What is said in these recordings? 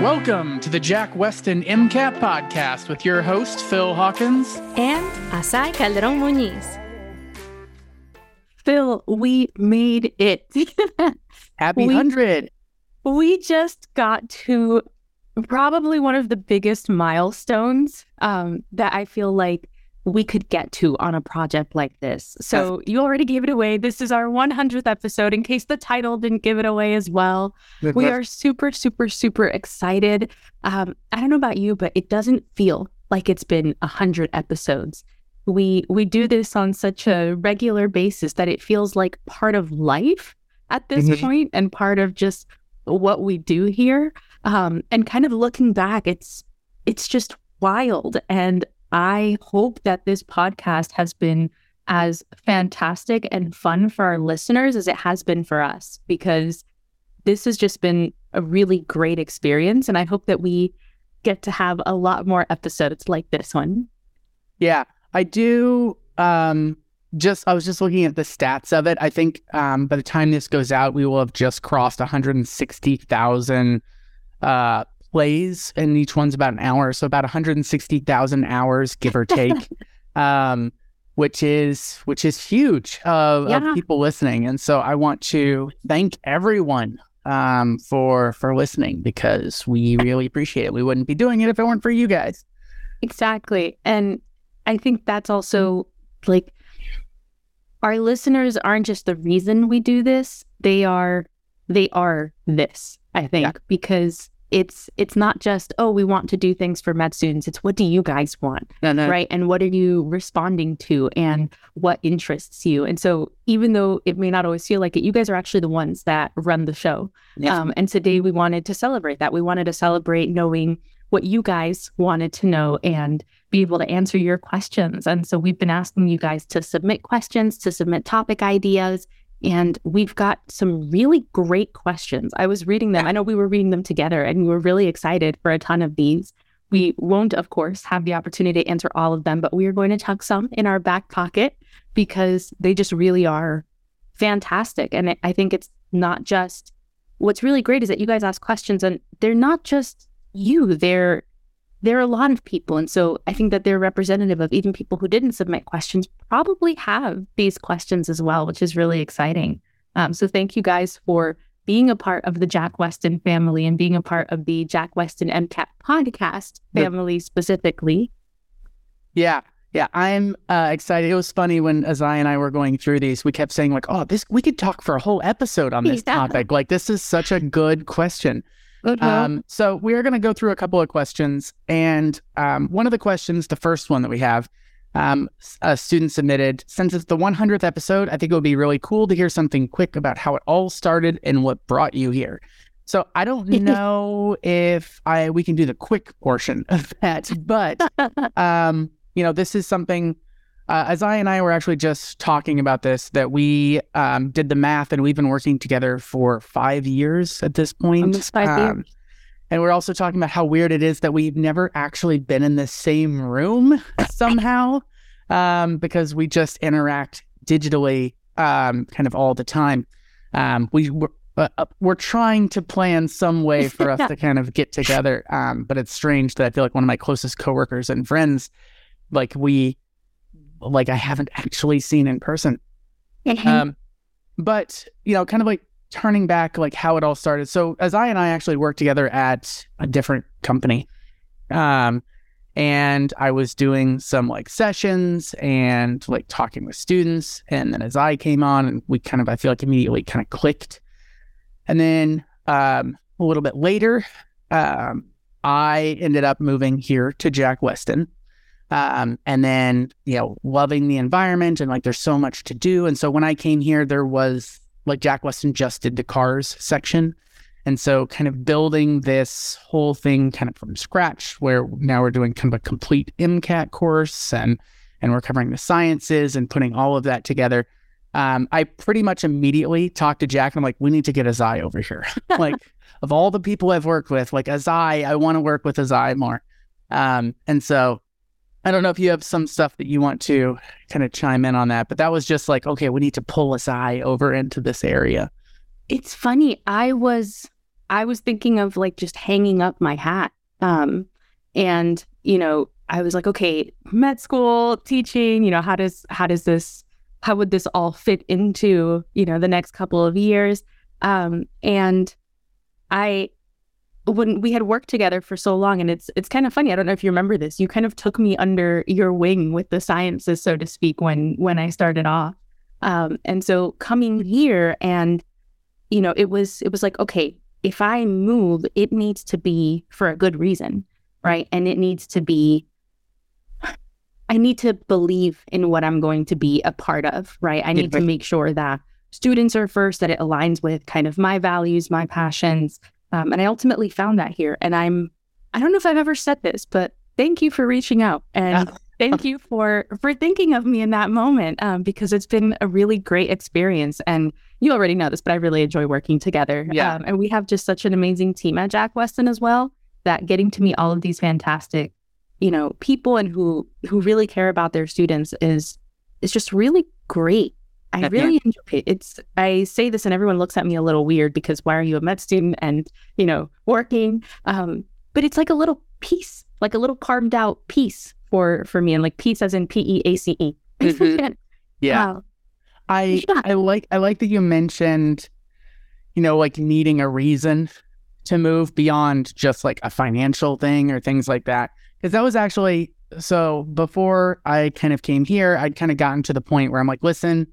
Welcome to the Jack Westin MCAT podcast with your host, Phil Hawkins. And Asai Calderon Muñiz. Phil, we made it. Happy We- 100. we just got to probably one of the biggest milestones um, that I feel like we could get to on a project like this. So you already gave it away. This is our 100th episode, in case the title didn't give it away as well. We are super, super, super excited. Um, I don't know about you, but it doesn't feel like it's been hundred episodes. We we do this on such a regular basis that it feels like part of life at this Mhm. point and part of just what we do here. Um, and kind of looking back, it's it's just wild. And I hope that this podcast has been as fantastic and fun for our listeners as it has been for us because this has just been a really great experience. And I hope that we get to have a lot more episodes like this one. Yeah, I do. Um, just I was just looking at the stats of it. I think um, by the time this goes out, we will have just crossed 160,000 uh, plays, and each one's about an hour, so about 160,000 hours, give or take. um, which is which is huge of, Yeah. of people listening, and so I want to thank everyone um, for for listening because we really appreciate it. We wouldn't be doing it if it weren't for you guys. Exactly. And I think that's also like our listeners aren't just the reason we do this. They are they are this, I think, Yeah. because it's it's not just, oh, we want to do things for med students. It's what do you guys want? No, no, right? And what are you responding to and what interests you? And so, even though it may not always feel like it, you guys are actually the ones that run the show. Yeah. Um, and today we wanted to celebrate that. We wanted to celebrate knowing what you guys wanted to know and be able to answer your questions. And so, we've been asking you guys to submit questions, to submit topic ideas. And we've got some really great questions. I was reading them. I know we were reading them together and we were really excited for a ton of these. We won't, of course, have the opportunity to answer all of them, but we are going to tuck some in our back pocket because they just really are fantastic. And I- I think it's not just what's really great is that you guys ask questions and they're not just you, they're there are a lot of people. And so I think that they're representative of even people who didn't submit questions probably have these questions as well, which is really exciting. Um, so thank you guys for being a part of the Jack Westin family and being a part of the Jack Westin MCAT podcast family specifically. Yeah. Yeah, I'm uh, excited. It was funny when Azai and I were going through these. We kept saying like, "Oh, this we could talk for a whole episode on this Yeah. topic. Like, this is such a good question." Um, so we are going to go through a couple of questions, and um, one of the questions, the first one that we have, um, a student submitted. Since it's the 100th episode, I think it would be really cool to hear something quick about how it all started and what brought you here. So I don't know if I we can do the quick portion of that, but um, you know, this is something. Uh, Asai and I were actually just talking about this, that we um, did the math and we've been working together for five years at this point. Um, five years. And we're also talking about how weird it is that we've never actually been in the same room somehow um, because we just interact digitally um, kind of all the time. Um, we, we're, uh, uh, we're trying to plan some way for us to kind of get together. Um, but it's strange that I feel like one of my closest coworkers and friends, like we, like I haven't actually seen in person. Um, but you know, kind of like turning back, like how it all started. So Asai and I actually worked together at a different company, um, and I was doing some like sessions and like talking with students, and then Asai came on, and we kind of, I feel like immediately kind of clicked, and then um, a little bit later, um, I ended up moving here to Jack Westin um, and then you know loving the environment and like there's so much to do. And so when i came here there was like jack westin just did the cars section. And so kind of building this whole thing kind of from scratch where now we're doing kind of a complete mcat course and and we're covering the sciences and putting all of that together. Um, i pretty much immediately talked to jack and i'm like we need to get azai over here. Like of all the people i've worked with like azai i want to work with azai more. Um, and so I don't know if you have some stuff that you want to kind of chime in on that, but that was just like, okay, we need to pull Asai over into this area. It's funny. I was I was thinking of like just hanging up my hat. Um, and you know, I was like, okay, med school, teaching, you know, how does how does this how would this all fit into, you know, the next couple of years? Um, and I when we had worked together for so long and it's it's kind of funny i don't know if you remember this you kind of took me under your wing with the sciences so to speak when when i started off. Um, and so coming here and you know it was it was like okay if i move it needs to be for a good reason right? And it needs to be i need to believe in what i'm going to be a part of right? I need to make sure that students are first that it aligns with kind of my values my passions um, and I ultimately found that here. And I'm, I don't know if I've ever said this, but thank you for reaching out and thank you for for thinking of me in that moment um, because it's been a really great experience. And you already know this, but I really enjoy working together. Yeah. Um, and we have just such an amazing team at Jack Westin as well that getting to meet all of these fantastic, you know, people and who who really care about their students is is just really great. I really enjoy it. It's I say this and everyone looks at me a little weird because why are you a med student and you know working? Um, but it's like a little piece, like a little carved out piece for for me, and like peace as in P E A C E. Mhm. Yeah. Wow. I Yeah. I like I like that you mentioned, you know, like needing a reason to move beyond just like a financial thing or things like that. Because that was actually so before I kind of came here, I'd kind of gotten to the point where I'm like, listen,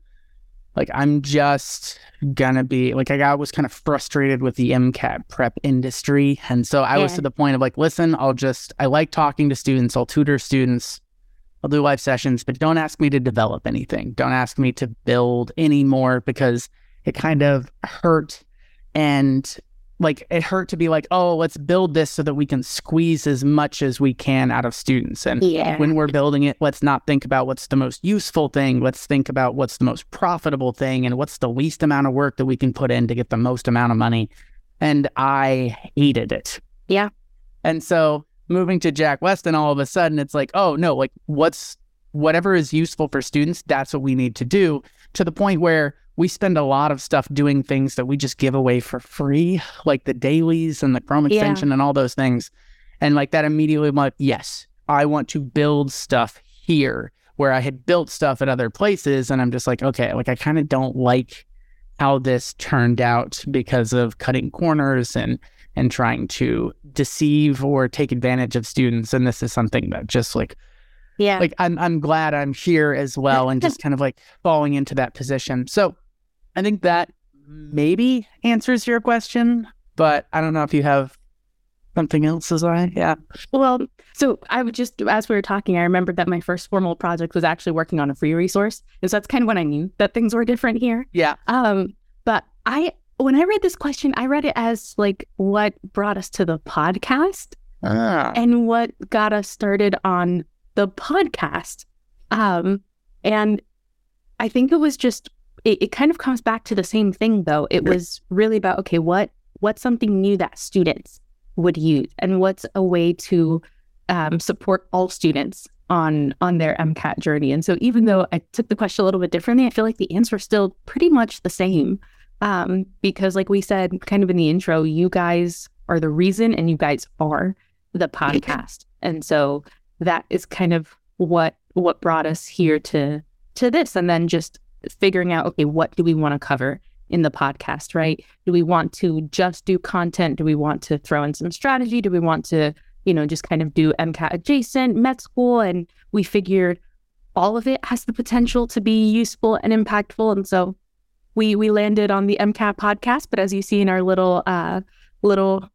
like I'm just gonna be like I got was kind of frustrated with the MCAT prep industry. And so I was to the point of like, listen, I'll just I like talking to students, I'll tutor students, I'll do live sessions, but don't ask me to develop anything. Don't ask me to build anymore because it kind of hurt and like it hurt to be like, oh, let's build this so that we can squeeze as much as we can out of students. And Yeah. when we're building it, let's not think about what's the most useful thing. Let's think about what's the most profitable thing and what's the least amount of work that we can put in to get the most amount of money. And I hated it. Yeah. And so moving to Jack Westin, all of a sudden it's like, oh no, like what's whatever is useful for students, that's what we need to do to the point where we spend a lot of stuff doing things that we just give away for free, like the dailies and the Chrome Yeah. extension and all those things. And like that immediately, I'm like, yes, I want to build stuff here where I had built stuff at other places. And I'm just like, okay, like I kind of don't like how this turned out because of cutting corners and and trying to deceive or take advantage of students. And this is something that just like Yeah. like I'm I'm glad I'm here as well and just kind of like falling into that position. So I think that maybe answers your question, but I don't know if you have something else Asai yeah. Well, so I would just, as we were talking, I remembered that my first formal project was actually working on a free resource. And so that's kind of when I knew that things were different here. Yeah. Um, but I, when I read this question, I read it as like what brought us to the podcast Ah. and what got us started on the podcast. Um, and I think it was just, it, it kind of comes back to the same thing though. It was really about, okay, what, what's something new that students would use and what's a way to um, support all students on on their MCAT journey. And so even though I took the question a little bit differently, I feel like the answer is still pretty much the same. Um, because like we said kind of in the intro, you guys are the reason and you guys are the podcast. And so that is kind of what what brought us here to to this and then just figuring out okay, what do we want to cover in the podcast, right? Do we want to just do content? Do we want to throw in some strategy? Do we want to, you know, just kind of do MCAT adjacent, med school? And we figured all of it has the potential to be useful and impactful. And so we we landed on the MCAT podcast. But as you see in our little uh little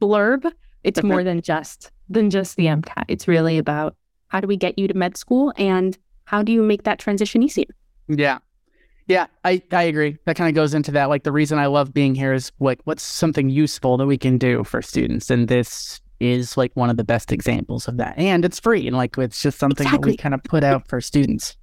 blurb, it's more than just than just the MCAT. It's really about how do we get you to med school and how do you make that transition easier? Yeah. Yeah, I, I agree. That kind of goes into that. Like the reason I love being here is like what's something useful that we can do for students. And this is like one of the best examples of that. And it's free. And like it's just something that we kind of put out for students.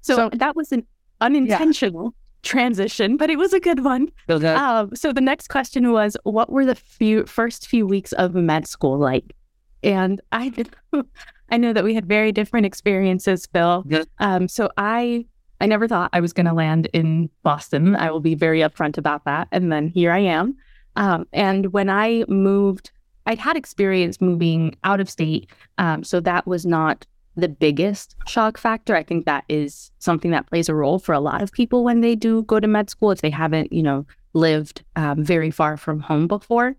So, So- that was an unintentional transition, but it was a good one. Um, so the next question was, what were the few first few weeks of med school like? And I did, I know that we had very different experiences, Phil. Yeah. Um, so I I never thought I was going to land in Boston. I will be very upfront about that. And then here I am. Um, and when I moved, I'd had experience moving out of state. Um, so that was not the biggest shock factor. I think that is something that plays a role for a lot of people when they do go to med school if they haven't, you know, lived um, very far from home before.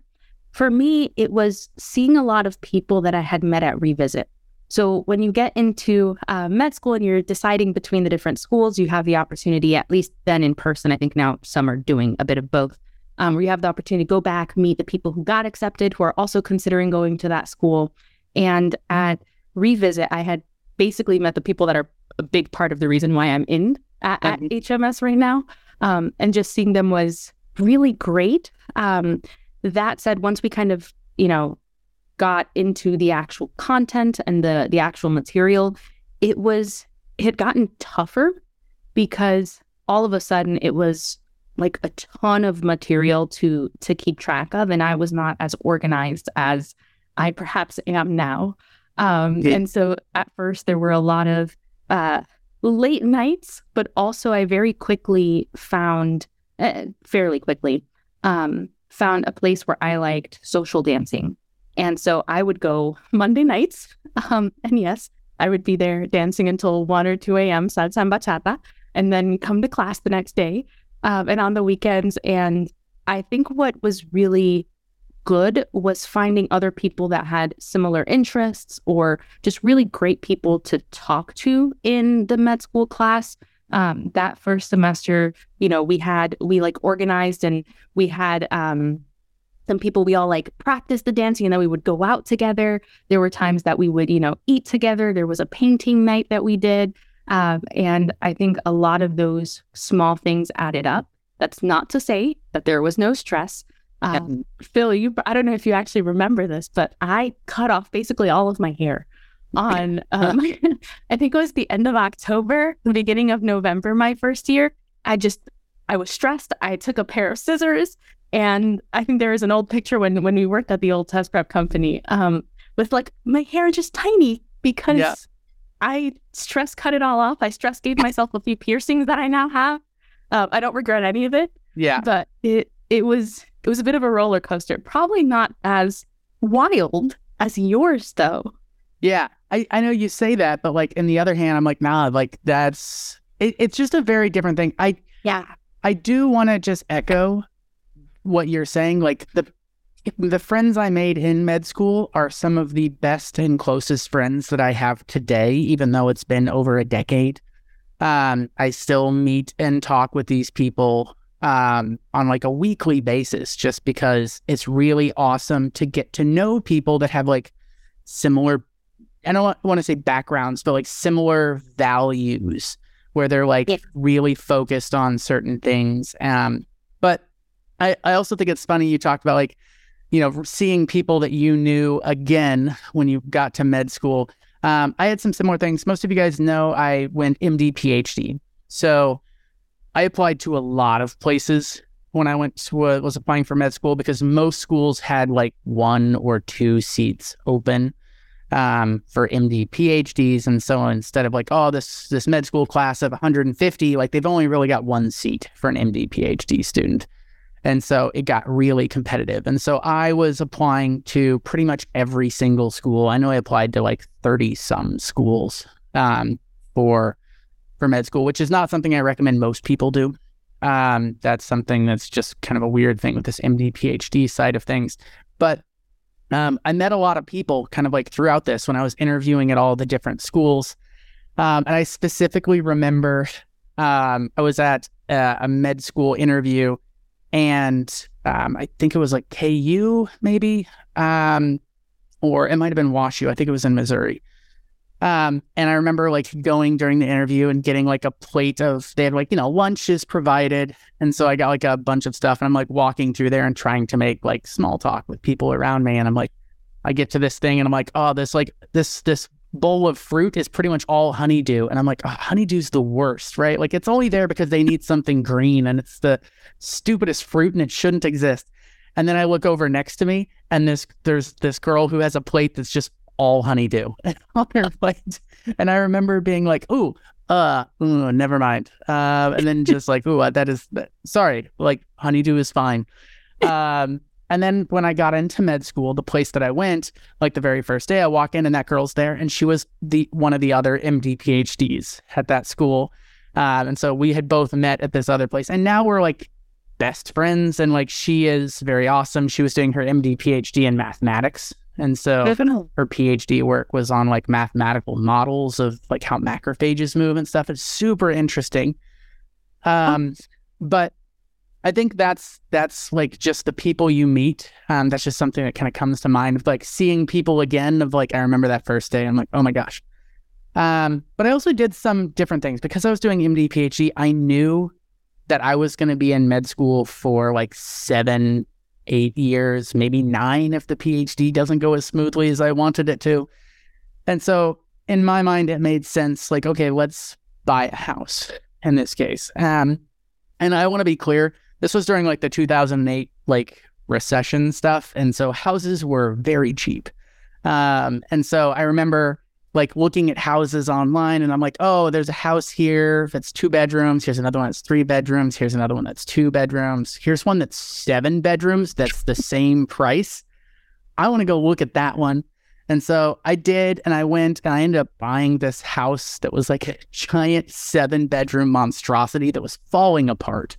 For me, it was seeing a lot of people that I had met at Revisit. So when you get into uh, med school and you're deciding between the different schools, you have the opportunity, at least then in person. I think now some are doing a bit of both. Um, where you have the opportunity to go back, meet the people who got accepted, who are also considering going to that school. And at Revisit, I had basically met the people that are a big part of the reason why I'm in at, at HMS right now. Um, and just seeing them was really great. Um, that said, once we kind of, you know, got into the actual content and the the actual material, it was it had gotten tougher because all of a sudden it was like a ton of material to to keep track of and I was not as organized as I perhaps am now. Um, yeah. and so at first there were a lot of uh, late nights, but also I very quickly found uh, fairly quickly um, found a place where I liked social dancing. And so I would go Monday nights. Um, and yes, I would be there dancing until 1 or 2 a.m. salsa and bachata, and then come to class the next day um, and on the weekends. And I think what was really good was finding other people that had similar interests or just really great people to talk to in the med school class. Um, that first semester, you know, we had, we like organized and we had, um, some people we all like practiced the dancing and then we would go out together. There were times that we would, you know, eat together. There was a painting night that we did. Um, and I think a lot of those small things added up. That's not to say that there was no stress. Um, Phil, you, I don't know if you actually remember this, but I cut off basically all of my hair on, um, I think it was the end of October, the beginning of November, my first year. I just, I was stressed. I took a pair of scissors and I think there is an old picture when when we worked at the old test prep company um, with like my hair just tiny because yeah. I stress cut it all off. I stress gave myself a few piercings that I now have. Uh, I don't regret any of it. Yeah, but it it was it was a bit of a roller coaster. Probably not as wild as yours though. Yeah, I, I know you say that, but like in the other hand, I'm like, nah, like that's it, it's just a very different thing. I yeah, I do want to just echo what you're saying. Like the the friends I made in med school are some of the best and closest friends that I have today, even though it's been over a decade. Um, I still meet and talk with these people um, on like a weekly basis just because it's really awesome to get to know people that have like similar, I don't want to say backgrounds, but like similar values where they're like yeah. really focused on certain things. Um, but I, I also think it's funny you talked about like, you know, seeing people that you knew again when you got to med school. Um, I had some similar things. Most of you guys know I went MD PhD. So I applied to a lot of places when I went to uh, was applying for med school because most schools had like one or two seats open um, for MD PhDs, and so instead of like oh this this med school class of 150, like they've only really got one seat for an MD PhD student. And so it got really competitive. And so I was applying to pretty much every single school. I know I applied to like 30 some schools um, for for med school, which is not something I recommend most people do. Um, that's something that's just kind of a weird thing with this MD PhD side of things. But um, I met a lot of people kind of like throughout this when I was interviewing at all the different schools. Um, and I specifically remember um, I was at a, a med school interview and um, I think it was like KU maybe, um, or it might have been WashU. I think it was in Missouri. Um, and I remember like going during the interview and getting like a plate of they had like you know lunches provided, and so I got like a bunch of stuff, and I'm like walking through there and trying to make like small talk with people around me, and I'm like, I get to this thing and I'm like, oh, this like this this bowl of fruit is pretty much all honeydew. And I'm like, oh, honeydew's the worst, right? Like it's only there because they need something green and it's the stupidest fruit and it shouldn't exist. And then I look over next to me and this there's this girl who has a plate that's just all honeydew on her plate. And I remember being like, ooh, uh, ooh, never mind. Uh, and then just like, ooh, that is sorry, like honeydew is fine. um, and then when I got into med school, the place that I went, like the very first day, I walk in and that girl's there, and she was the one of the other MD PhDs at that school. Um, and so we had both met at this other place, and now we're like best friends. And like she is very awesome. She was doing her MD PhD in mathematics, and so her PhD work was on like mathematical models of like how macrophages move and stuff. It's super interesting. Um, but I think that's that's like just the people you meet. Um, that's just something that kind of comes to mind of like seeing people again. Of like I remember that first day. I'm like, oh my gosh. Um, but I also did some different things because I was doing MD PhD. I knew that I was going to be in med school for like seven, eight years, maybe nine if the PhD doesn't go as smoothly as I wanted it to. And so in my mind, it made sense. Like, okay, let's buy a house in this case. Um, and I want to be clear this was during like the 2008 like recession stuff, and so houses were very cheap. Um, and so I remember like looking at houses online, and I'm like, oh, there's a house here that's two bedrooms. Here's another one that's three bedrooms. Here's another one that's two bedrooms. Here's one that's seven bedrooms. That's the same price. I want to go look at that one. And so I did, and I went and I ended up buying this house that was like a giant seven bedroom monstrosity that was falling apart.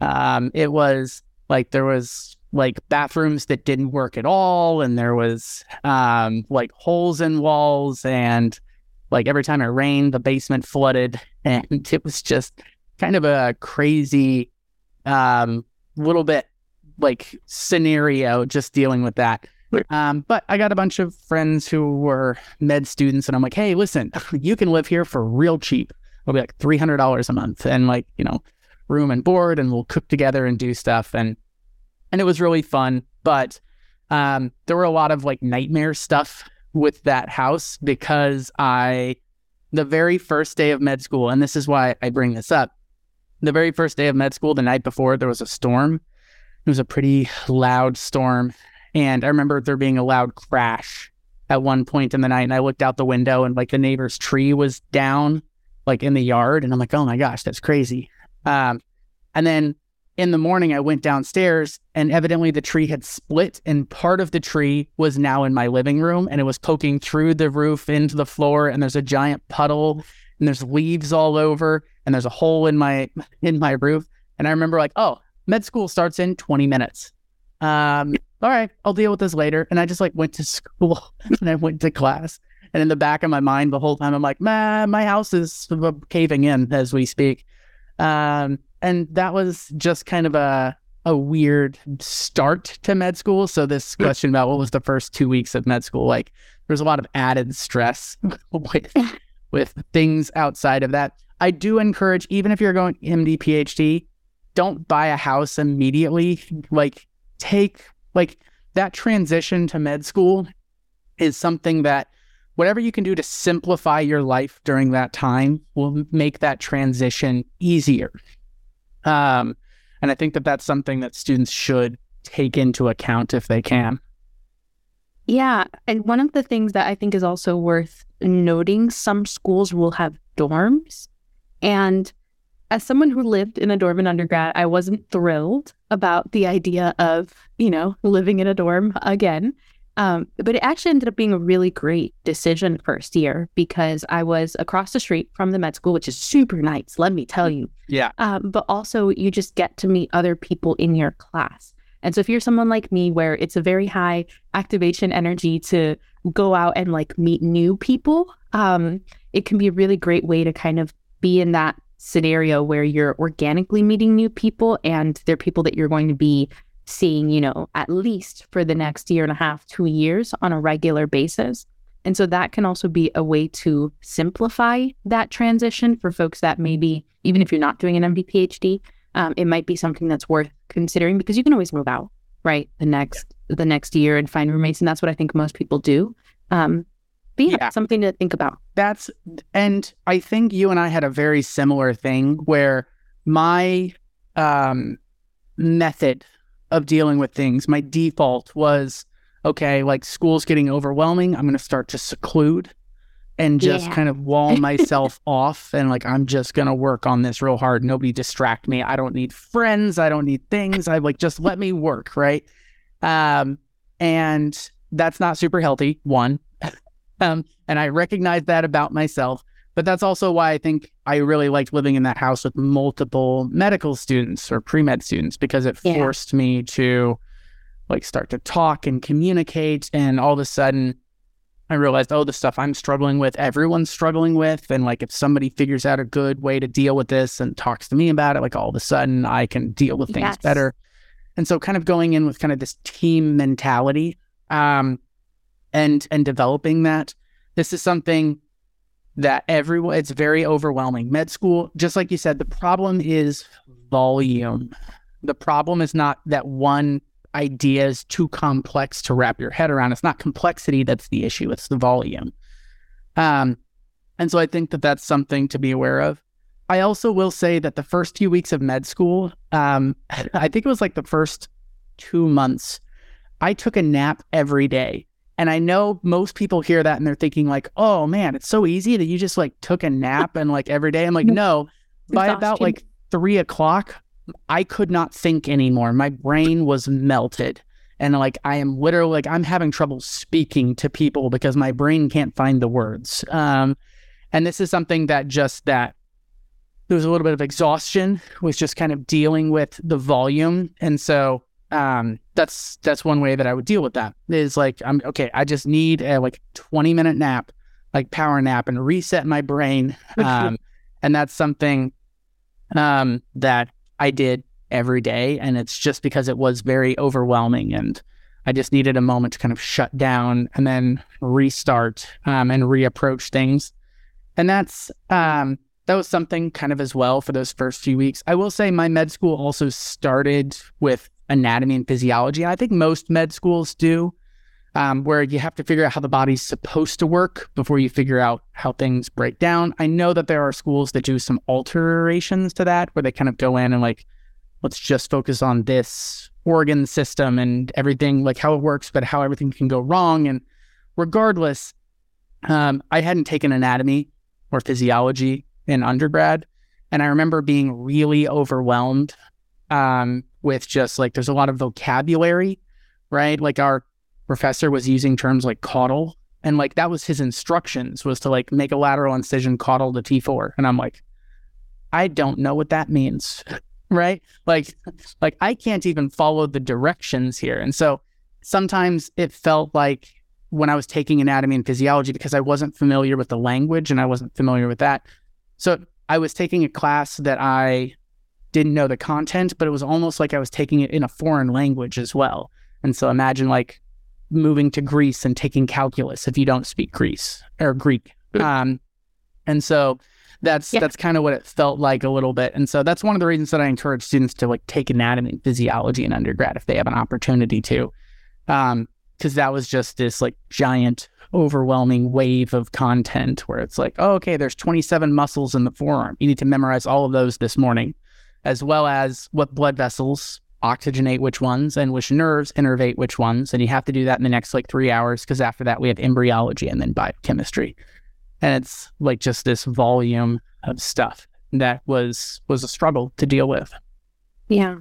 Um, it was like there was like bathrooms that didn't work at all, and there was um, like holes in walls, and like every time it rained, the basement flooded, and it was just kind of a crazy, um, little bit like scenario just dealing with that. Um, but I got a bunch of friends who were med students, and I'm like, hey, listen, you can live here for real cheap. It'll be like three hundred dollars a month, and like you know, room and board and we'll cook together and do stuff and and it was really fun. But um, there were a lot of like nightmare stuff with that house because I the very first day of med school and this is why I bring this up the very first day of med school the night before there was a storm. It was a pretty loud storm and I remember there being a loud crash at one point in the night and I looked out the window and like the neighbor's tree was down like in the yard and I'm like oh my gosh that's crazy um, and then in the morning, I went downstairs and evidently the tree had split, and part of the tree was now in my living room and it was poking through the roof into the floor. And there's a giant puddle and there's leaves all over and there's a hole in my in my roof. And I remember like, oh, med school starts in 20 minutes. Um, all right, I'll deal with this later. And I just like went to school and I went to class. And in the back of my mind, the whole time, I'm like, man, my house is caving in as we speak. Um, and that was just kind of a a weird start to med school. So this question about what was the first two weeks of med school like, there's a lot of added stress with with things outside of that. I do encourage, even if you're going MD PhD, don't buy a house immediately. Like take like that transition to med school is something that whatever you can do to simplify your life during that time will make that transition easier. Um, and I think that that's something that students should take into account if they can. Yeah. And one of the things that I think is also worth noting some schools will have dorms. And as someone who lived in a dorm in undergrad, I wasn't thrilled about the idea of, you know, living in a dorm again. Um, but it actually ended up being a really great decision first year because I was across the street from the med school, which is super nice, let me tell you. Yeah. Um, but also, you just get to meet other people in your class. And so, if you're someone like me, where it's a very high activation energy to go out and like meet new people, um, it can be a really great way to kind of be in that scenario where you're organically meeting new people and they're people that you're going to be seeing, you know, at least for the next year and a half, two years on a regular basis. And so that can also be a way to simplify that transition for folks that maybe, even if you're not doing an MD PhD, um, it might be something that's worth considering because you can always move out, right? The next the next year and find roommates, and that's what I think most people do. Um, but yeah, yeah, something to think about. That's and I think you and I had a very similar thing where my um, method of dealing with things. My default was okay, like school's getting overwhelming. I'm going to start to seclude. and just Yeah. kind of wall myself off and like I'm just gonna work on this real hard. Nobody distract me. I don't need friends. I don't need things. I like just let me work, right? Um, and that's not super healthy. One, um, and I recognize that about myself. But that's also why I think I really liked living in that house with multiple medical students or pre med students because it Yeah. forced me to like start to talk and communicate. And all of a sudden, I realized, oh, the stuff I'm struggling with, everyone's struggling with. And like, if somebody figures out a good way to deal with this and talks to me about it, like all of a sudden I can deal with things Yes. better. And so, kind of going in with kind of this team mentality, um, and and developing that. This is something that everyone. It's very overwhelming. Med school, just like you said, the problem is volume. The problem is not that one idea is too complex to wrap your head around. It's not complexity that's the issue, it's the volume. Um, and so I think that that's something to be aware of. I also will say that the first few weeks of med school, um, I think it was like the first two months, I took a nap every day. And I know most people hear that and they're thinking like, "Oh man, it's so easy that you just like took a nap and like every day." I'm like, no. By about like three o'clock, I could not think anymore. My brain was melted. And like I am literally like I'm having trouble speaking to people because my brain can't find the words. Um, and this is something that just that there was a little bit of exhaustion was just kind of dealing with the volume. And so um that's that's one way that I would deal with that is like I'm okay, I just need a like 20 minute nap, like power nap and reset my brain. Um and that's something um that I did every day and it's just because it was very overwhelming and I just needed a moment to kind of shut down and then restart um and reapproach things. And that's um that was something kind of as well for those first few weeks. I will say my med school also started with anatomy and physiology. And I think most med schools do, um, where you have to figure out how the body's supposed to work before you figure out how things break down. I know that there are schools that do some alterations to that, where they kind of go in and like, let's just focus on this organ system and everything, like how it works, but how everything can go wrong. And regardless, um, I hadn't taken anatomy or physiology in undergrad. And I remember being really overwhelmed um, with just like, there's a lot of vocabulary, right? Like our professor was using terms like caudal. And like that was his instructions was to like make a lateral incision caudal to T4. And I'm like, I don't know what that means. right? Like, like I can't even follow the directions here. And so sometimes it felt like when I was taking anatomy and physiology because I wasn't familiar with the language and I wasn't familiar with that. So I was taking a class that I didn't know the content, but it was almost like I was taking it in a foreign language as well. And so imagine like moving to Greece and taking calculus if you don't speak Greece or Greek. Um, and so that's Yeah. that's kind of what it felt like a little bit. And so that's one of the reasons that I encourage students to like take anatomy and physiology in undergrad if they have an opportunity to. Um, because that was just this like giant overwhelming wave of content where it's like, oh, okay, there's 27 muscles in the forearm. You need to memorize all of those this morning, as well as what blood vessels oxygenate which ones and which nerves innervate which ones. And you have to do that in the next like three hours because after that we have embryology and then biochemistry. And it's like just this volume of stuff that was was a struggle to deal with. Yeah.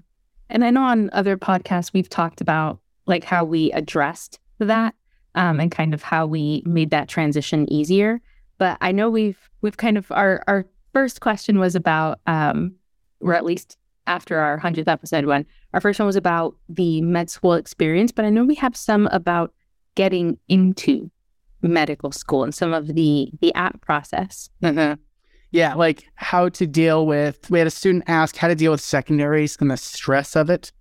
And I know on other podcasts we've talked about like how we addressed that um, and kind of how we made that transition easier. But I know we've we've kind of our our first question was about um, or at least after our hundredth episode one, our first one was about the med school experience. But I know we have some about getting into medical school and some of the the app process. yeah, like how to deal with. We had a student ask how to deal with secondaries and the stress of it,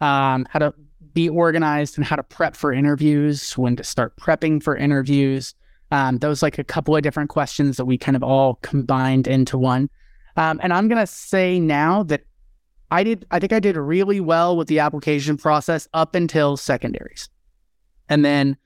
um, how to be organized and how to prep for interviews, when to start prepping for interviews. Um, those like a couple of different questions that we kind of all combined into one. Um, and I'm gonna say now that I did. I think I did really well with the application process up until secondaries, and then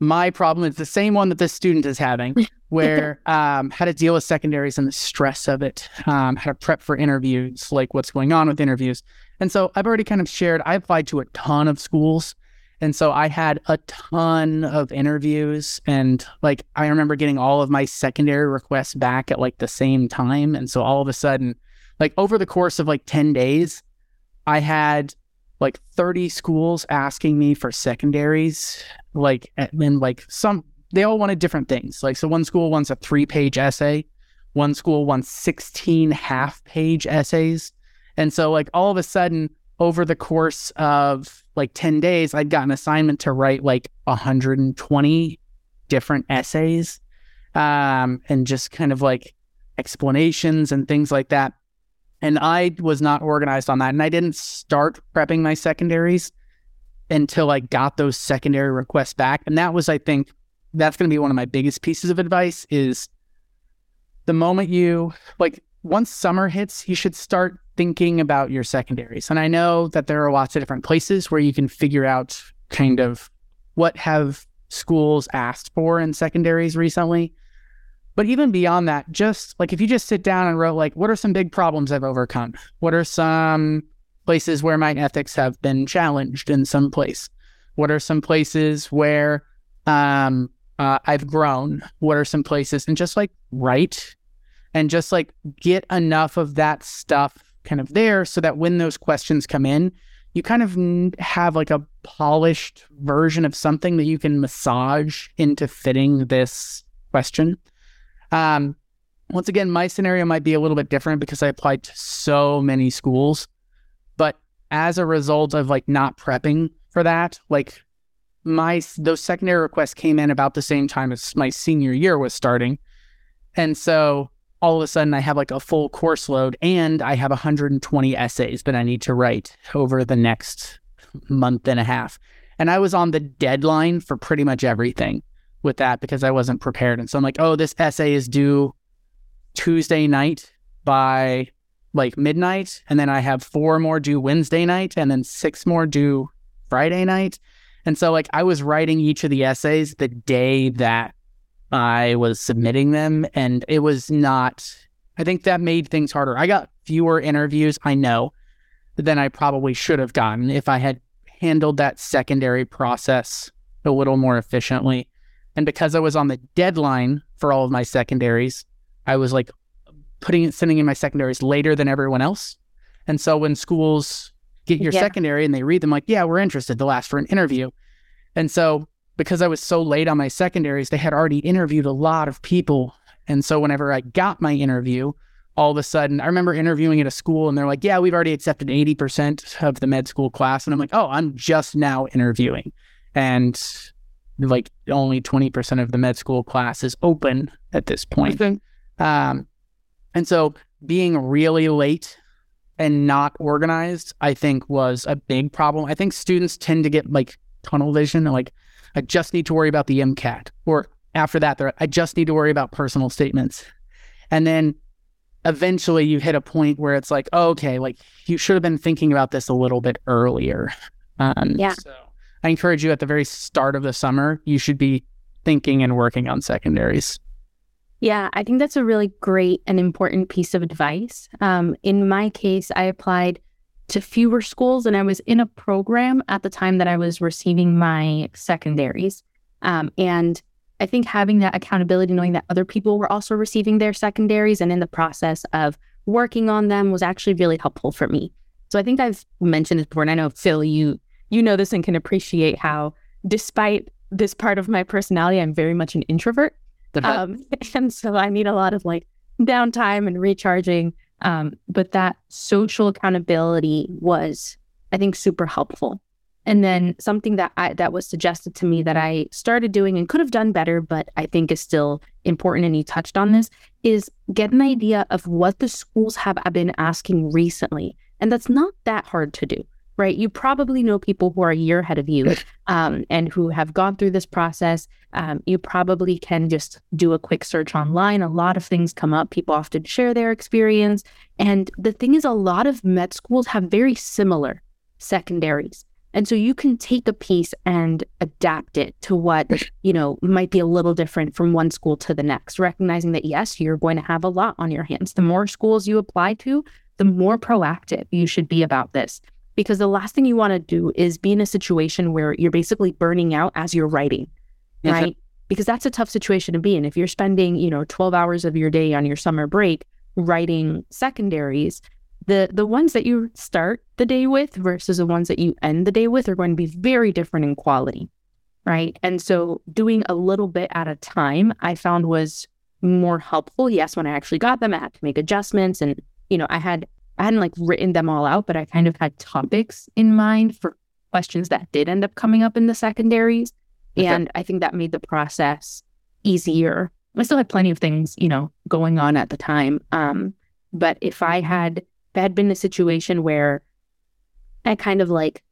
my problem is the same one that this student is having, where um, how to deal with secondaries and the stress of it, um, how to prep for interviews, like what's going on with interviews. And so I've already kind of shared. I applied to a ton of schools, And so I had a ton of interviews and like I remember getting all of my secondary requests back at like the same time. And so all of a sudden, like over the course of like 10 days, I had like 30 schools asking me for secondaries. Like, and like some, they all wanted different things. Like, so one school wants a three page essay, one school wants 16 half page essays. And so, like, all of a sudden, over the course of like 10 days, I'd got an assignment to write like 120 different essays um, and just kind of like explanations and things like that. And I was not organized on that. And I didn't start prepping my secondaries until I got those secondary requests back. And that was, I think, that's going to be one of my biggest pieces of advice is the moment you like once summer hits, you should start thinking about your secondaries. And I know that there are lots of different places where you can figure out kind of what have schools asked for in secondaries recently. But even beyond that, just like if you just sit down and wrote like what are some big problems I've overcome? What are some places where my ethics have been challenged in some place? What are some places where um, uh, I've grown? What are some places? And just like write and just like get enough of that stuff kind of there so that when those questions come in, you kind of have like a polished version of something that you can massage into fitting this question. Um, once again, my scenario might be a little bit different because I applied to so many schools, but as a result of like not prepping for that, like my those secondary requests came in about the same time as my senior year was starting, and so all of a sudden I have like a full course load and I have 120 essays that I need to write over the next month and a half. And I was on the deadline for pretty much everything with that because I wasn't prepared. And so I'm like, oh, this essay is due Tuesday night by like midnight. And then I have four more due Wednesday night and then six more due Friday night. And so like I was writing each of the essays the day that I was submitting them, and it was not. I think that made things harder. I got fewer interviews, I know, than I probably should have gotten if I had handled that secondary process a little more efficiently. And because I was on the deadline for all of my secondaries, I was like putting it, sending in my secondaries later than everyone else. And so when schools get your yeah. secondary and they read them, like, yeah, we're interested, they'll ask for an interview. And so because I was so late on my secondaries, they had already interviewed a lot of people. And so whenever I got my interview, all of a sudden, I remember interviewing at a school and they're like, yeah, we've already accepted 80% of the med school class. And I'm like, oh, I'm just now interviewing. And like only 20% of the med school class is open at this point. Um, and so being really late and not organized, I think was a big problem. I think students tend to get like tunnel vision, like I just need to worry about the MCAT. Or after that, I just need to worry about personal statements. And then eventually you hit a point where it's like, oh, okay, like you should have been thinking about this a little bit earlier. Um, yeah. So I encourage you at the very start of the summer, you should be thinking and working on secondaries. Yeah, I think that's a really great and important piece of advice. Um, in my case, I applied to fewer schools. And I was in a program at the time that I was receiving my secondaries. Um, and I think having that accountability, knowing that other people were also receiving their secondaries and in the process of working on them was actually really helpful for me. So I think I've mentioned this before, and I know Phil, you you know this and can appreciate how, despite this part of my personality, I'm very much an introvert. Um, and so I need a lot of like downtime and recharging. Um, but that social accountability was, I think, super helpful. And then something that I that was suggested to me that I started doing and could have done better, but I think is still important, and you touched on this, is get an idea of what the schools have been asking recently. And that's not that hard to do right? You probably know people who are a year ahead of you um, and who have gone through this process. Um, you probably can just do a quick search online. A lot of things come up. People often share their experience. And the thing is, a lot of med schools have very similar secondaries. And so you can take a piece and adapt it to what, you know, might be a little different from one school to the next, recognizing that yes, you're going to have a lot on your hands. The more schools you apply to, the more proactive you should be about this because the last thing you want to do is be in a situation where you're basically burning out as you're writing, Mhm. right? Because that's a tough situation to be in. If you're spending, you know, 12 hours of your day on your summer break writing secondaries, the the ones that you start the day with versus the ones that you end the day with are going to be very different in quality, right? And so doing a little bit at a time, I found was more helpful. Yes, when I actually got them, I had to make adjustments and you know, I had I hadn't like written them all out, but I kind of had topics in mind for questions that did end up coming up in the secondaries. Okay. And I think that made the process easier. I still had plenty of things, you know, going on at the time. Um, but if I had if I had been in a situation where I kind of like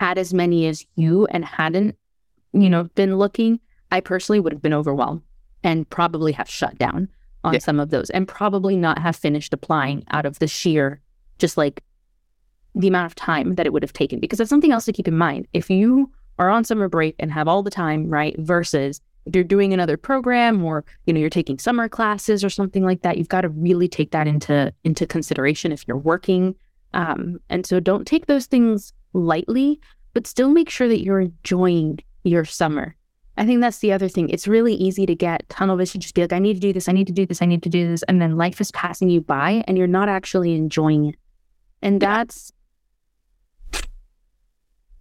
had as many as you and hadn't, you know, been looking, I personally would have been overwhelmed and probably have shut down on Yeah. some of those and probably not have finished applying out of the sheer just like the amount of time that it would have taken. Because that's something else to keep in mind. If you are on summer break and have all the time right versus if you're doing another program or you know you're taking summer classes or something like that you've got to really take that into into consideration if you're working. Um, and so don't take those things lightly but still make sure that you're enjoying your summer I think that's the other thing. It's really easy to get tunnel vision, just be like, I need to do this, I need to do this, I need to do this. And then life is passing you by and you're not actually enjoying it. And that's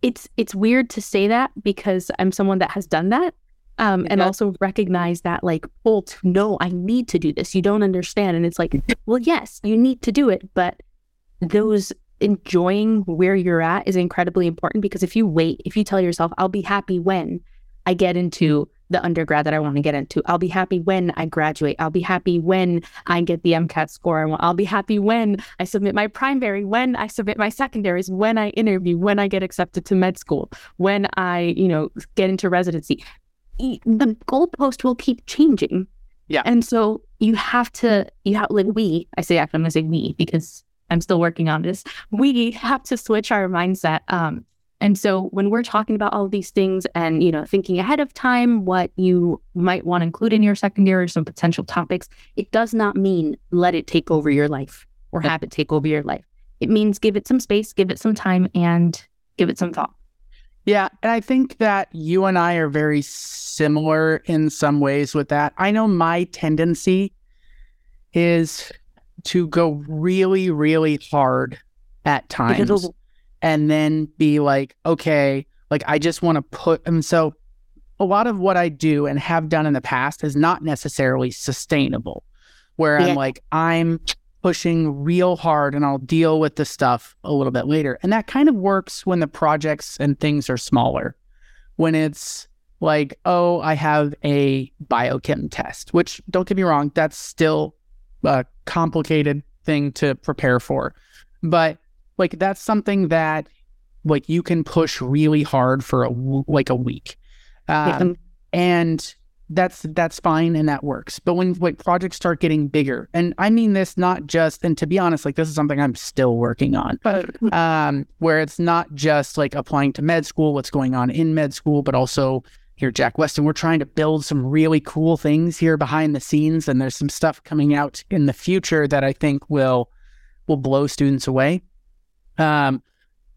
it's it's weird to say that because I'm someone that has done that. Um, and Yeah. also recognize that like, oh, no, I need to do this. You don't understand. And it's like, well, yes, you need to do it, but those enjoying where you're at is incredibly important because if you wait, if you tell yourself, I'll be happy when I get into the undergrad that I want to get into. I'll be happy when I graduate. I'll be happy when I get the MCAT score I want. I'll be happy when I submit my primary, when I submit my secondaries, when I interview, when I get accepted to med school, when I, you know, get into residency. The goalpost will keep changing. Yeah. And so you have to, you have, like, we, I say, actually, I'm going to say we because I'm still working on this. We have to switch our mindset. Um, and so when we're talking about all of these things and, you know, thinking ahead of time what you might want to include in your secondary, or some potential topics, it does not mean let it take over your life or have it take over your life. It means give it some space, give it some time, and give it some thought. Yeah, and I think that you and I are very similar in some ways with that. I know my tendency is to go really, really hard at times and then be like, okay, like I just want to put. And so a lot of what I do and have done in the past is not necessarily sustainable, where Yeah. I'm like, I'm pushing real hard and I'll deal with the stuff a little bit later. And that kind of works when the projects and things are smaller. When it's like, oh, I have a biochem test, which don't get me wrong, that's still a complicated thing to prepare for. But like that's something that like you can push really hard for a like a week. Yeah. Um, and that's that's fine and that works. But when like projects start getting bigger, and I mean this not just and to be honest, like this is something I'm still working on. Um, where it's not just like applying to med school, what's going on in med school, but also here at Jack Westin, we're trying to build some really cool things here behind the scenes, and there's some stuff coming out in the future that I think will will blow students away. Um,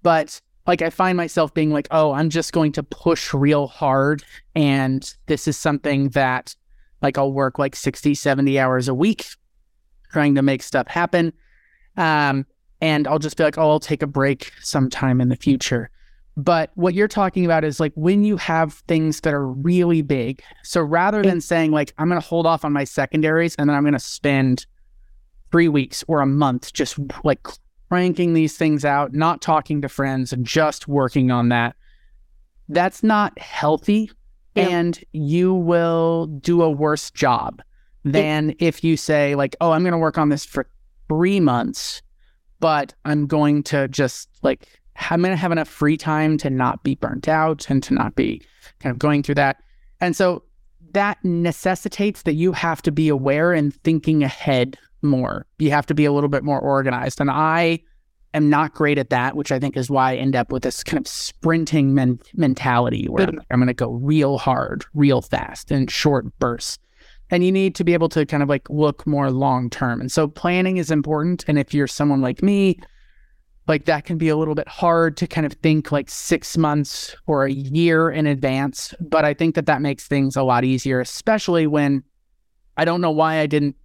but like I find myself being like, oh, I'm just going to push real hard. And this is something that like I'll work like 60, 70 hours a week trying to make stuff happen. Um, and I'll just be like, oh, I'll take a break sometime in the future. But what you're talking about is like when you have things that are really big. So rather than saying like, I'm going to hold off on my secondaries and then I'm going to spend three weeks or a month just like cranking these things out, not talking to friends, and just working on that. That's not healthy. Yeah. And you will do a worse job than if you say, like, oh, I'm going to work on this for three months, but I'm going to just like, I'm going to have enough free time to not be burnt out and to not be kind of going through that. And so that necessitates that you have to be aware and thinking ahead more. You have to be a little bit more organized. And I am not great at that, which I think is why I end up with this kind of sprinting men- mentality where I'm, I'm going to go real hard, real fast in short bursts. And you need to be able to kind of like look more long term. And so planning is important. And if you're someone like me, like that can be a little bit hard to kind of think like six months or a year in advance. But I think that that makes things a lot easier, especially when I don't know why I didn't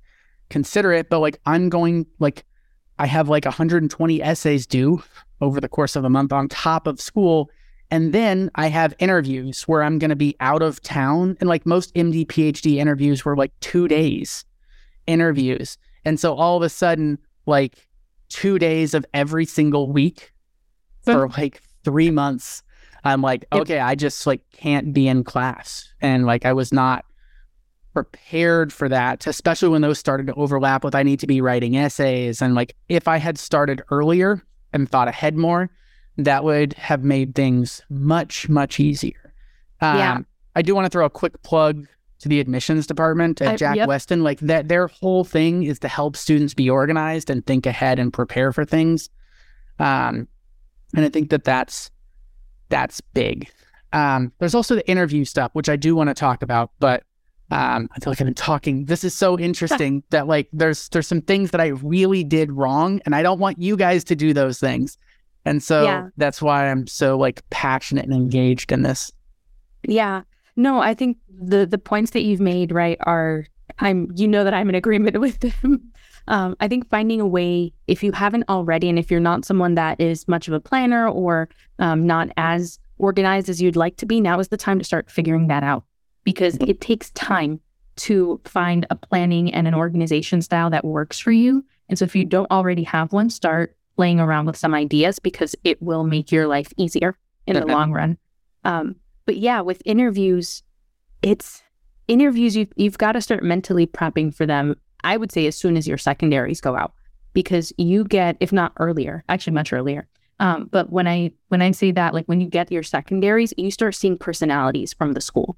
consider it, but like I'm going, like, I have like 120 essays due over the course of a month on top of school. And then I have interviews where I'm going to be out of town. And like most MD, PhD interviews were like two days interviews. And so all of a sudden, like two days of every single week for like three months, I'm like, okay, I just like can't be in class. And like I was not prepared for that, especially when those started to overlap with I need to be writing essays. And like if I had started earlier and thought ahead more, that would have made things much, much easier. Um, Yeah. I do want to throw a quick plug to the admissions department at I- Jack yep. Westin. Like that, their whole thing is to help students be organized and think ahead and prepare for things. Um, and I think that that's that's big. Um, there's also the interview stuff, which I do want to talk about, but um, I feel like I've been talking. This is so interesting that like there's there's some things that I really did wrong, and I don't want you guys to do those things. And so Yeah. that's why I'm so like passionate and engaged in this. Yeah. No, I think the the points that you've made, right, are I'm you know that I'm in agreement with them. Um, I think finding a way, if you haven't already, and if you're not someone that is much of a planner or um, not as organized as you'd like to be, now is the time to start figuring that out because it takes time to find a planning and an organization style that works for you. And so if you don't already have one, start playing around with some ideas because it will make your life easier in the long run. Um, but yeah, with interviews, it's interviews you've you've got to start mentally prepping for them. I would say as soon as your secondaries go out, because you get, if not earlier, actually much earlier. Um, but when I when I say that, like when you get your secondaries, you start seeing personalities from the school,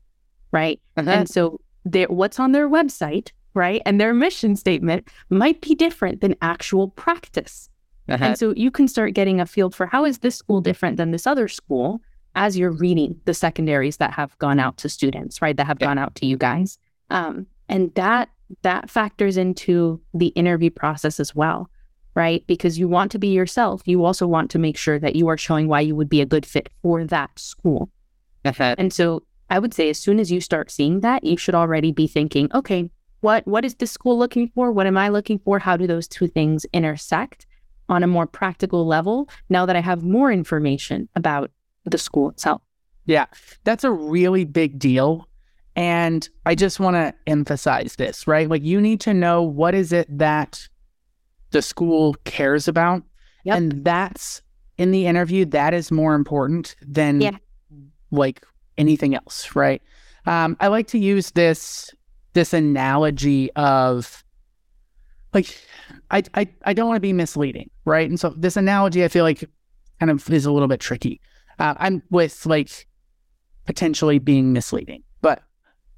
right? Uh-huh. And so what's on their website, right, and their mission statement might be different than actual practice. Uh-huh. And so you can start getting a feel for how is this school different than this other school as you're reading the secondaries that have gone out to students, right? That have Yeah. gone out to you guys. Um, and that that factors into the interview process as well, right? Because you want to be yourself. You also want to make sure that you are showing why you would be a good fit for that school. Uh-huh. And so I would say as soon as you start seeing that, you should already be thinking, okay, what what is this school looking for? What am I looking for? How do those two things intersect on a more practical level now that I have more information about the school itself? Yeah, that's a really big deal. And I just want to emphasize this, right? Like you need to know what is it that the school cares about. Yep. And that's in the interview, that is more important than Yeah. like anything else, right? Um, I like to use this this analogy of like I I, I don't want to be misleading, right? And so this analogy I feel like kind of is a little bit tricky. Uh, I'm with like potentially being misleading, but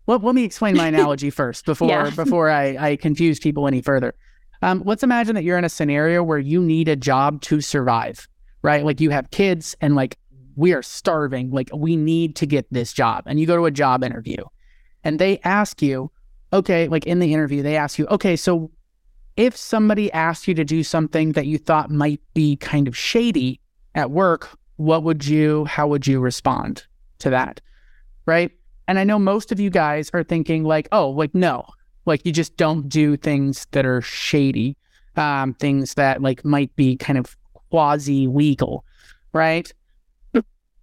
let, let me explain my analogy first before Yeah. before I, I confuse people any further. Um, let's imagine that you're in a scenario where you need a job to survive, right? Like you have kids and like we are starving, like we need to get this job, and you go to a job interview, and they ask you, okay, like in the interview, they ask you, okay, so if somebody asked you to do something that you thought might be kind of shady at work, what would you, how would you respond to that? Right. And I know most of you guys are thinking, like, oh, like, no, like you just don't do things that are shady, um, things that like might be kind of quasi legal. Right.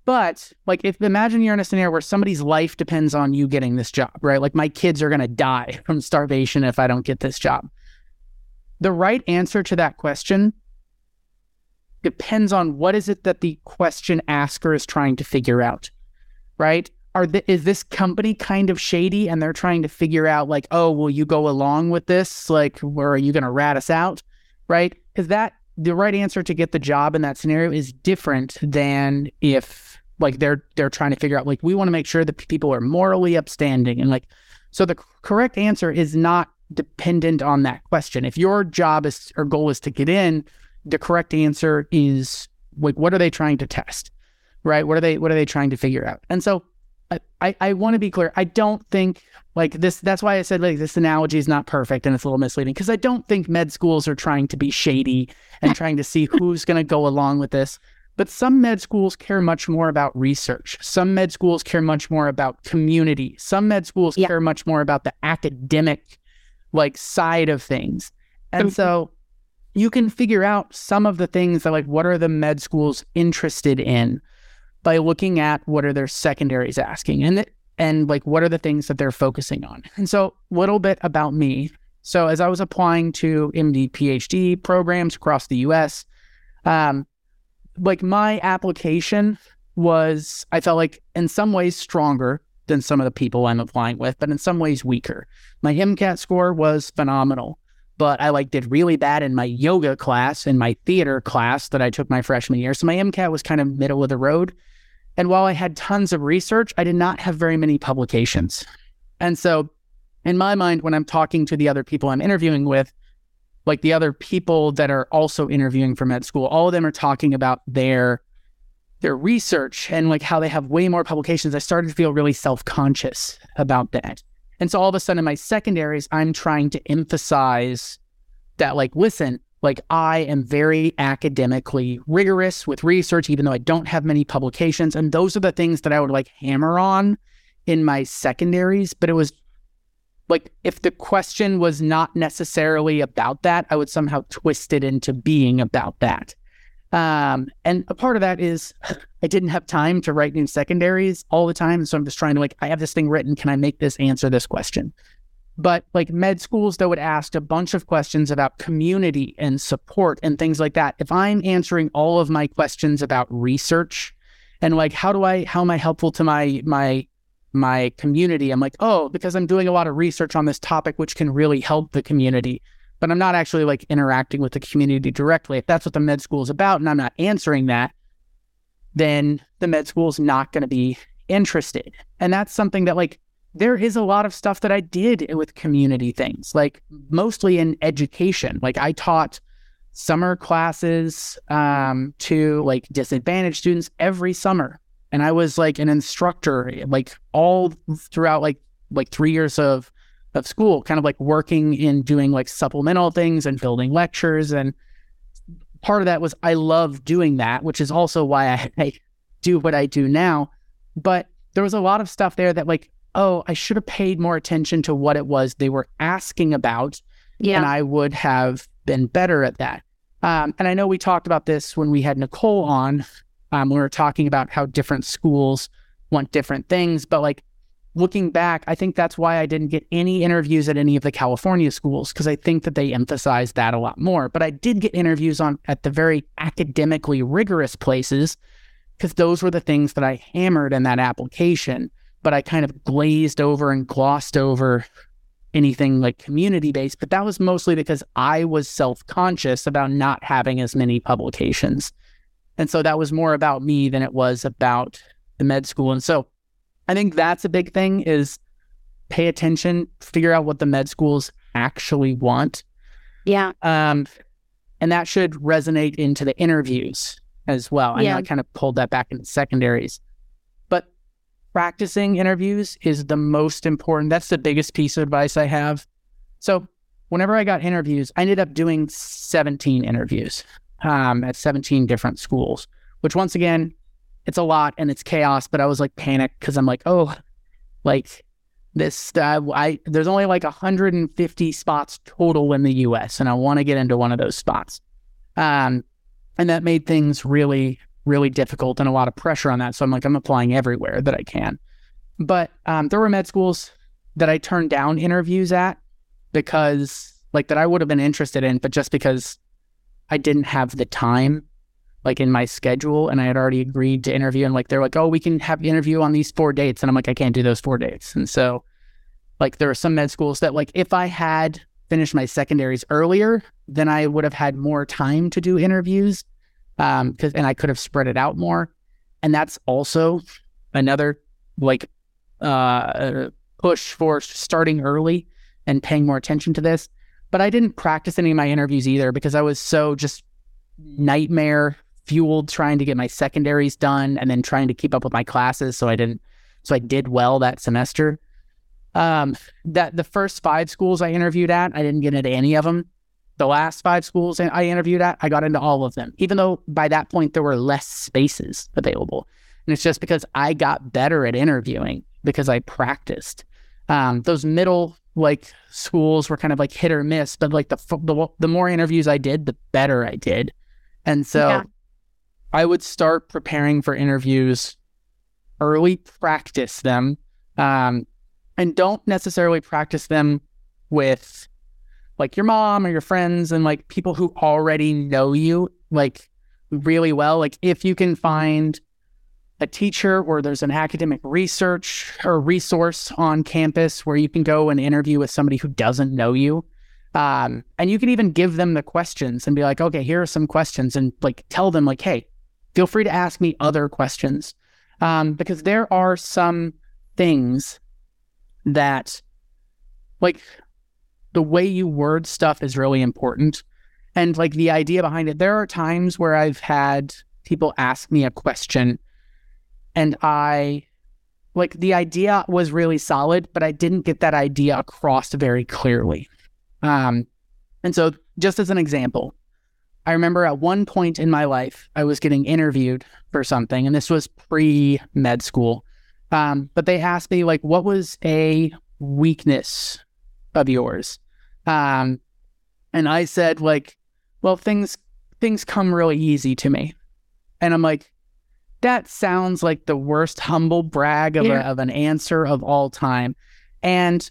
But like, if imagine you're in a scenario where somebody's life depends on you getting this job, right? Like, my kids are going to die from starvation if I don't get this job. The right answer to that question depends on what is it that the question asker is trying to figure out, right? Are th- is this company kind of shady and they're trying to figure out like, oh, will you go along with this? Like, where are you going to rat us out, right? Because that the right answer to get the job in that scenario is different than if like they're they're trying to figure out like we want to make sure that people are morally upstanding and like so the correct answer is not dependent on that question. If your job is or goal is to get in, the correct answer is like what are they trying to test? Right? What are they what are they trying to figure out? And so I, I want to be clear. I don't think like this. That's why I said like this analogy is not perfect and it's a little misleading because I don't think med schools are trying to be shady and trying to see who's going to go along with this. But some med schools care much more about research. Some med schools care much more about community. Some med schools Yeah. care much more about the academic like side of things. And so you can figure out some of the things that like what are the med schools interested in by looking at what are their secondaries asking and th- and like what are the things that they're focusing on. And so a little bit about me. So as I was applying to MD PhD programs across the US, um, like my application was I felt like in some ways stronger than some of the people I'm applying with, but in some ways weaker. My MCAT score was phenomenal, but I like did really bad in my yoga class and my theater class that I took my freshman year. So my MCAT was kind of middle of the road. And while I had tons of research, I did not have very many publications. And so in my mind, when I'm talking to the other people I'm interviewing with, like the other people that are also interviewing for med school, all of them are talking about their their research and like how they have way more publications. I started to feel really self-conscious about that. And so all of a sudden in my secondaries, I'm trying to emphasize that like, listen, like I am very academically rigorous with research, even though I don't have many publications. And those are the things that I would like hammer on in my secondaries. But it was like if the question was not necessarily about that, I would somehow twist it into being about that. Um, and a part of that is I didn't have time to write new secondaries all the time. So I'm just trying to like, I have this thing written. Can I make this answer this question? But like med schools that would ask a bunch of questions about community and support and things like that. If I'm answering all of my questions about research and like how do I how am I helpful to my my my community? I'm like, oh, because I'm doing a lot of research on this topic, which can really help the community. But I'm not actually like interacting with the community directly. If that's what the med school is about and I'm not answering that, then the med school is not going to be interested. And that's something that like there is a lot of stuff that I did with community things, like mostly in education. Like I taught summer classes um, to like disadvantaged students every summer, and I was like an instructor, like all throughout like like three years of of school, kind of like working in doing like supplemental things and building lectures. And part of that was I love doing that, which is also why I, I do what I do now. But there was a lot of stuff there that like oh, I should have paid more attention to what it was they were asking about, Yeah. and I would have been better at that. Um, and I know we talked about this when we had Nicole on, um, we were talking about how different schools want different things. But like looking back, I think that's why I didn't get any interviews at any of the California schools because I think that they emphasize that a lot more. But I did get interviews on at the very academically rigorous places because those were the things that I hammered in that application but I kind of glazed over and glossed over anything like community based. But that was mostly because I was self conscious about not having as many publications. And so that was more about me than it was about the med school. And so I think that's a big thing is pay attention, figure out what the med schools actually want. yeah. Um, and that should resonate into the interviews as well. I know Yeah. I kind of pulled that back into secondaries, but practicing interviews is the most important. That's the biggest piece of advice I have. So, whenever I got interviews, I ended up doing 17 interviews um, at 17 different schools, which once again, it's a lot and it's chaos, but I was like panicked because I'm like, oh, like this, uh, I, there's only like 150 spots total in the US, and I want to get into one of those spots. Um, and that made things really, really difficult and a lot of pressure on that. So I'm like, I'm applying everywhere that I can. But um, there were med schools that I turned down interviews at because, like, that I would have been interested in, but just because I didn't have the time, like, in my schedule, and I had already agreed to interview, and like, they're like, oh, we can have the interview on these four dates, and I'm like, I can't do those four dates, and so, like, there are some med schools that, like, if I had finished my secondaries earlier, then I would have had more time to do interviews um because and I could have spread it out more. And that's also another like uh push for starting early and paying more attention to this but I didn't practice any of my interviews either because I was so just nightmare fueled trying to get my secondaries done and then trying to keep up with my classes so I didn't So I did well that semester. Um, that the first five schools I interviewed at, I didn't get into any of them. The last five schools I interviewed at, I got into all of them, even though by that point there were less spaces available. And it's just because I got better at interviewing because I practiced. Um, those middle like schools were kind of like hit or miss, but like the the, the more interviews I did, the better I did. And so yeah. I would start preparing for interviews early, practice them, um, and don't necessarily practice them with like your mom or your friends and like people who already know you like really well. Like if you can find a teacher or there's an academic research or resource on campus where you can go and interview with somebody who doesn't know you. Um, and you can even give them the questions and be like, okay, here are some questions and like tell them like, hey, feel free to ask me other questions. Um, because there are some things that like the way you word stuff is really important. And like the idea behind it, there are times where I've had people ask me a question and I like the idea was really solid, but I didn't get that idea across very clearly. Um, and so, just as an example, I remember at one point in my life, I was getting interviewed for something, and this was pre med school. Um, but they asked me, like, what was a weakness of yours? Um, and I said, like, well, things things come really easy to me. And I'm like, that sounds like the worst humble brag of, yeah. a, of an answer of all time. And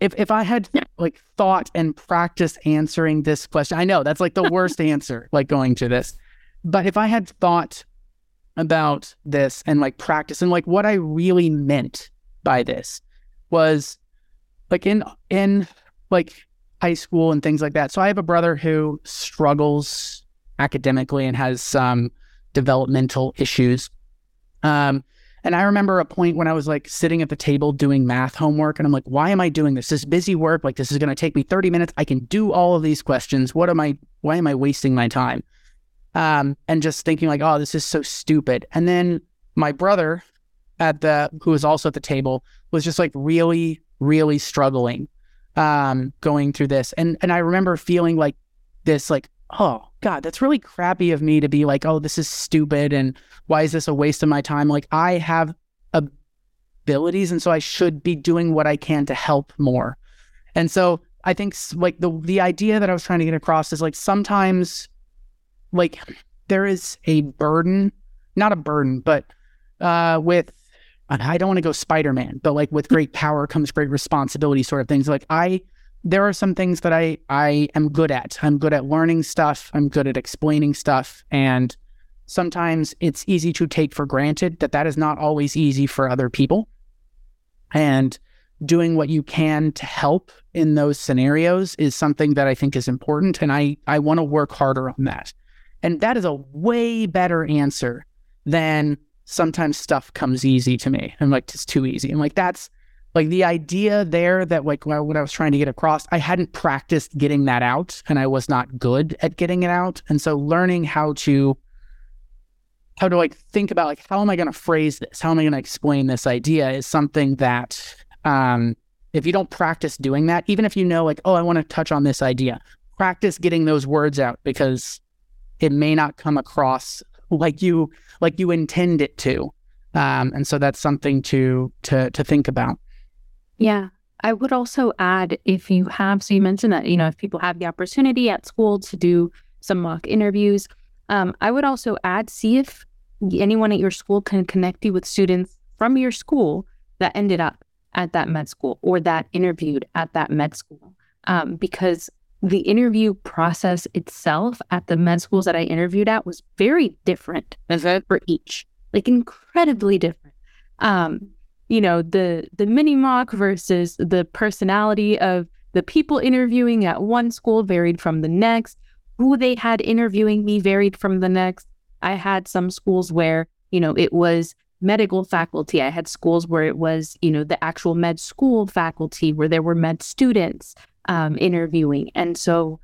if if I had like thought and practiced answering this question, I know that's like the worst answer, like going to this. But if I had thought about this and like practice and like what I really meant by this was like in in like high school and things like that. So I have a brother who struggles academically and has some developmental issues. Um, and I remember a point when I was like sitting at the table doing math homework, and I'm like, why am I doing this? This busy work, like this is going to take me 30 minutes. I can do all of these questions. What am I? Why am I wasting my time? Um, and just thinking like, oh, this is so stupid. And then my brother, at the who was also at the table, was just like really, really struggling, um, going through this. And and I remember feeling like this, like oh god that's really crappy of me to be like oh this is stupid and why is this a waste of my time like i have abilities and so i should be doing what i can to help more and so i think like the the idea that i was trying to get across is like sometimes like there is a burden not a burden but uh with I don't want to go Spider Man, but like with great power comes great responsibility, sort of things. Like I there are some things that I I am good at. I'm good at learning stuff. I'm good at explaining stuff, and sometimes it's easy to take for granted that that is not always easy for other people. And doing what you can to help in those scenarios is something that I think is important, and I I want to work harder on that. And that is a way better answer than sometimes stuff comes easy to me. I'm like, it's too easy. I'm like, that's like the idea there that like what I was trying to get across, I hadn't practiced getting that out and I was not good at getting it out. And so learning how to how to like think about like how am I going to phrase this? How am I going to explain this idea is something that um if you don't practice doing that, even if you know like, oh, I want to touch on this idea, practice getting those words out because it may not come across like you like you intend it to. Um, and so that's something to to to think about. Yeah. I would also add if you have, so you mentioned that, you know, if people have the opportunity at school to do some mock interviews, um, I would also add, see if anyone at your school can connect you with students from your school that ended up at that med school or that interviewed at that med school. Um, because the interview process itself at the med schools that I interviewed at was very different for each, like incredibly different. Um, you know the the mini mock versus the personality of the people interviewing at one school varied from the next. Who they had interviewing me varied from the next. I had some schools where you know it was medical faculty. I had schools where it was you know the actual med school faculty where there were med students um, interviewing. And so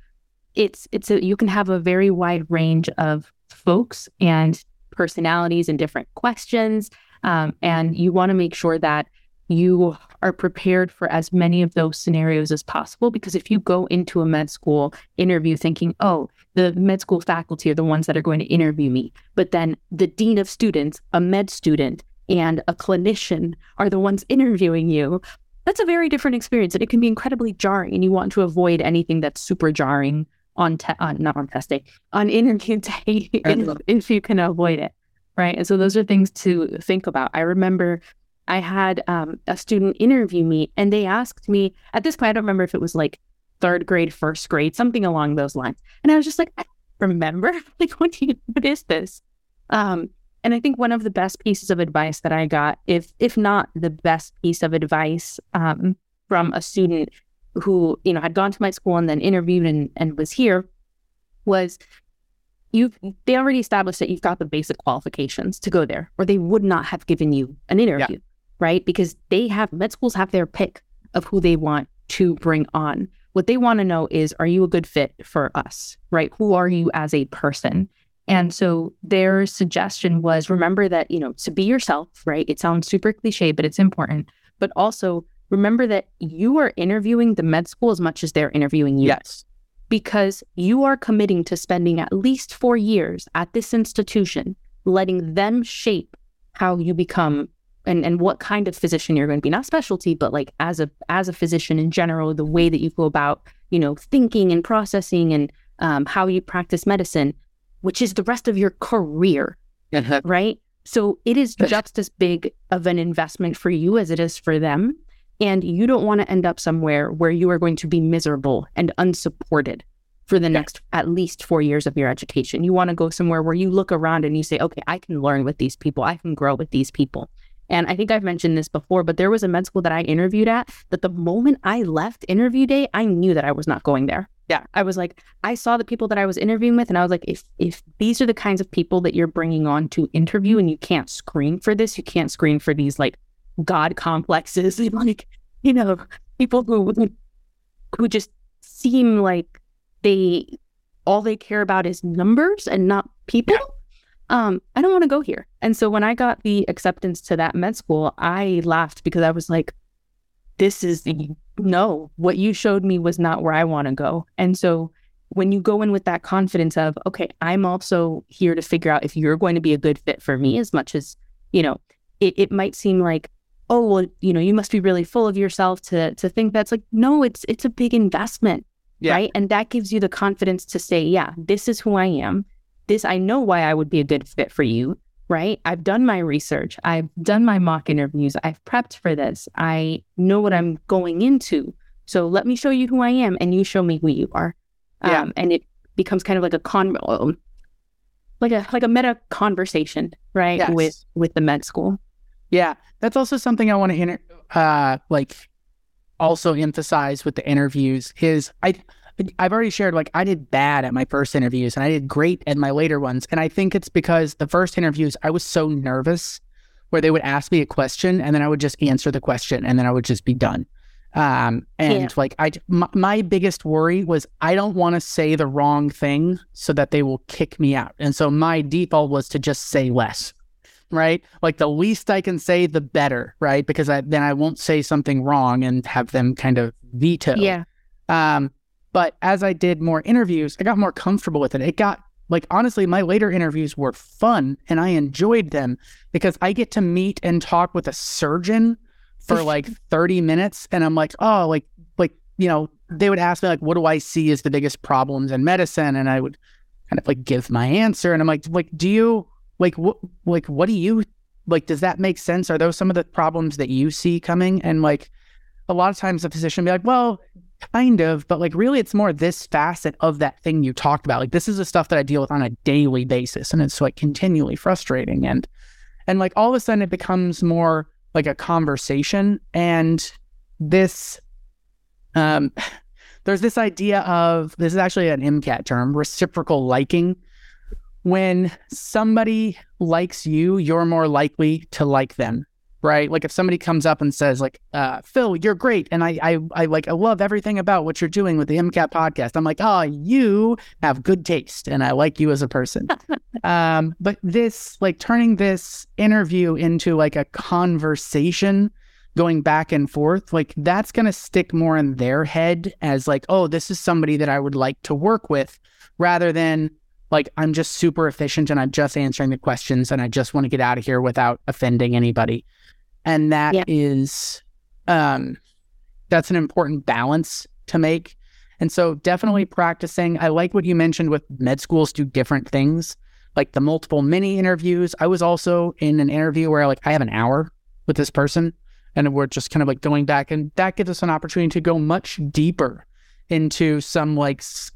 it's it's a you can have a very wide range of folks and personalities and different questions Um, and you want to make sure that you are prepared for as many of those scenarios as possible. Because if you go into a med school interview thinking, oh, the med school faculty are the ones that are going to interview me, but then the dean of students, a med student, and a clinician are the ones interviewing you, that's a very different experience. And it can be incredibly jarring. And you want to avoid anything that's super jarring on, te- uh, not on test day, on interview day, if, if you can avoid it. Right. And so those are things to think about. I remember I had um, a student interview me and they asked me at this point, I don't remember if it was like third grade, first grade, something along those lines. And I was just like, I remember, like, what do you, what is this? Um, and I think one of the best pieces of advice that I got, if if not the best piece of advice um, from a student who you know had gone to my school and then interviewed and, and was here, was you they already established that you've got the basic qualifications to go there, or they would not have given you an interview. Yeah right? Because they have med schools have their pick of who they want to bring on. What they want to know is, are you a good fit for us, right? Who are you as a person? And so their suggestion was remember that, you know, to be yourself, right? It sounds super cliche, but it's important. But also remember that you are interviewing the med school as much as they're interviewing you. Yes. Because you are committing to spending at least four years at this institution, letting them shape how you become and and what kind of physician you're going to be. Not specialty but like as a as a physician in general the way that you go about you know thinking and processing and um, how you practice medicine which is the rest of your career uh-huh. right? So it is just as big of an investment for you as it is for them and you don't want to end up somewhere where you are going to be miserable and unsupported for the next at least four years of your education. You want to go somewhere where you look around and you say, okay, I can learn with these people. I can grow with these people. And I think I've mentioned this before, but there was a med school that I interviewed at that the moment I left interview day, I knew that I was not going there. Yeah. I was like, I saw the people that I was interviewing with, and I was like, if if these are the kinds of people that you're bringing on to interview and you can't screen for this, you can't screen for these like God complexes, and like, you know, people who who just seem like they all they care about is numbers and not people. Yeah um, I don't want to go here. And so when I got the acceptance to that med school, I laughed because I was like, this is the no, what you showed me was not where I want to go. And so when you go in with that confidence of, okay, I'm also here to figure out if you're going to be a good fit for me as much as, you know, it, it might seem like, oh, well, you know, you must be really full of yourself to to think that's like, no, it's it's a big investment. Yeah. Right. And that gives you the confidence to say, yeah, this is who I am this, I know why I would be a good fit for you, right? I've done my research, I've done my mock interviews, I've prepped for this, I know what I'm going into. So let me show you who I am and you show me who you are. Yeah. Um, and it becomes kind of like a con, like a like a meta conversation, right? Yes. With with the med school. Yeah, that's also something I want to inter- uh, like also emphasize with the interviews is I I've already shared like I did bad at my first interviews and I did great at my later ones. And I think it's because the first interviews I was so nervous where they would ask me a question and then I would just answer the question and then I would just be done. Um, and yeah. like I, my, my biggest worry was I don't want to say the wrong thing so that they will kick me out. And so my default was to just say less, right? Like the least I can say, the better, right? Because I, then I won't say something wrong and have them kind of veto. Yeah. Um, but as I did more interviews, I got more comfortable with it. It got like honestly, my later interviews were fun and I enjoyed them because I get to meet and talk with a surgeon for like 30 minutes. And I'm like, oh, like, like, you know, they would ask me, like, what do I see as the biggest problems in medicine? And I would kind of like give my answer. And I'm like, like, do you like what like what do you like does that make sense? Are those some of the problems that you see coming? And like a lot of times the physician be like, well, Kind of, but like really it's more this facet of that thing you talked about. Like this is the stuff that I deal with on a daily basis and it's like continually frustrating and and like all of a sudden it becomes more like a conversation and this um there's this idea of this is actually an MCAT term, reciprocal liking. When somebody likes you, you're more likely to like them. right? Like if somebody comes up and says like, uh, Phil, you're great. And I, I, I like, I love everything about what you're doing with the MCAT podcast. I'm like, oh, you have good taste and I like you as a person. um, but this, like turning this interview into like a conversation going back and forth, like that's going to stick more in their head as like, oh, this is somebody that I would like to work with rather than like I'm just super efficient and I'm just answering the questions and I just want to get out of here without offending anybody. And that yeah. is um that's an important balance to make. And so definitely practicing. I like what you mentioned with med schools do different things. Like the multiple mini interviews. I was also in an interview where like i have an hour with this person and we're just kind of like going back and that gives us an opportunity to go much deeper into some like s-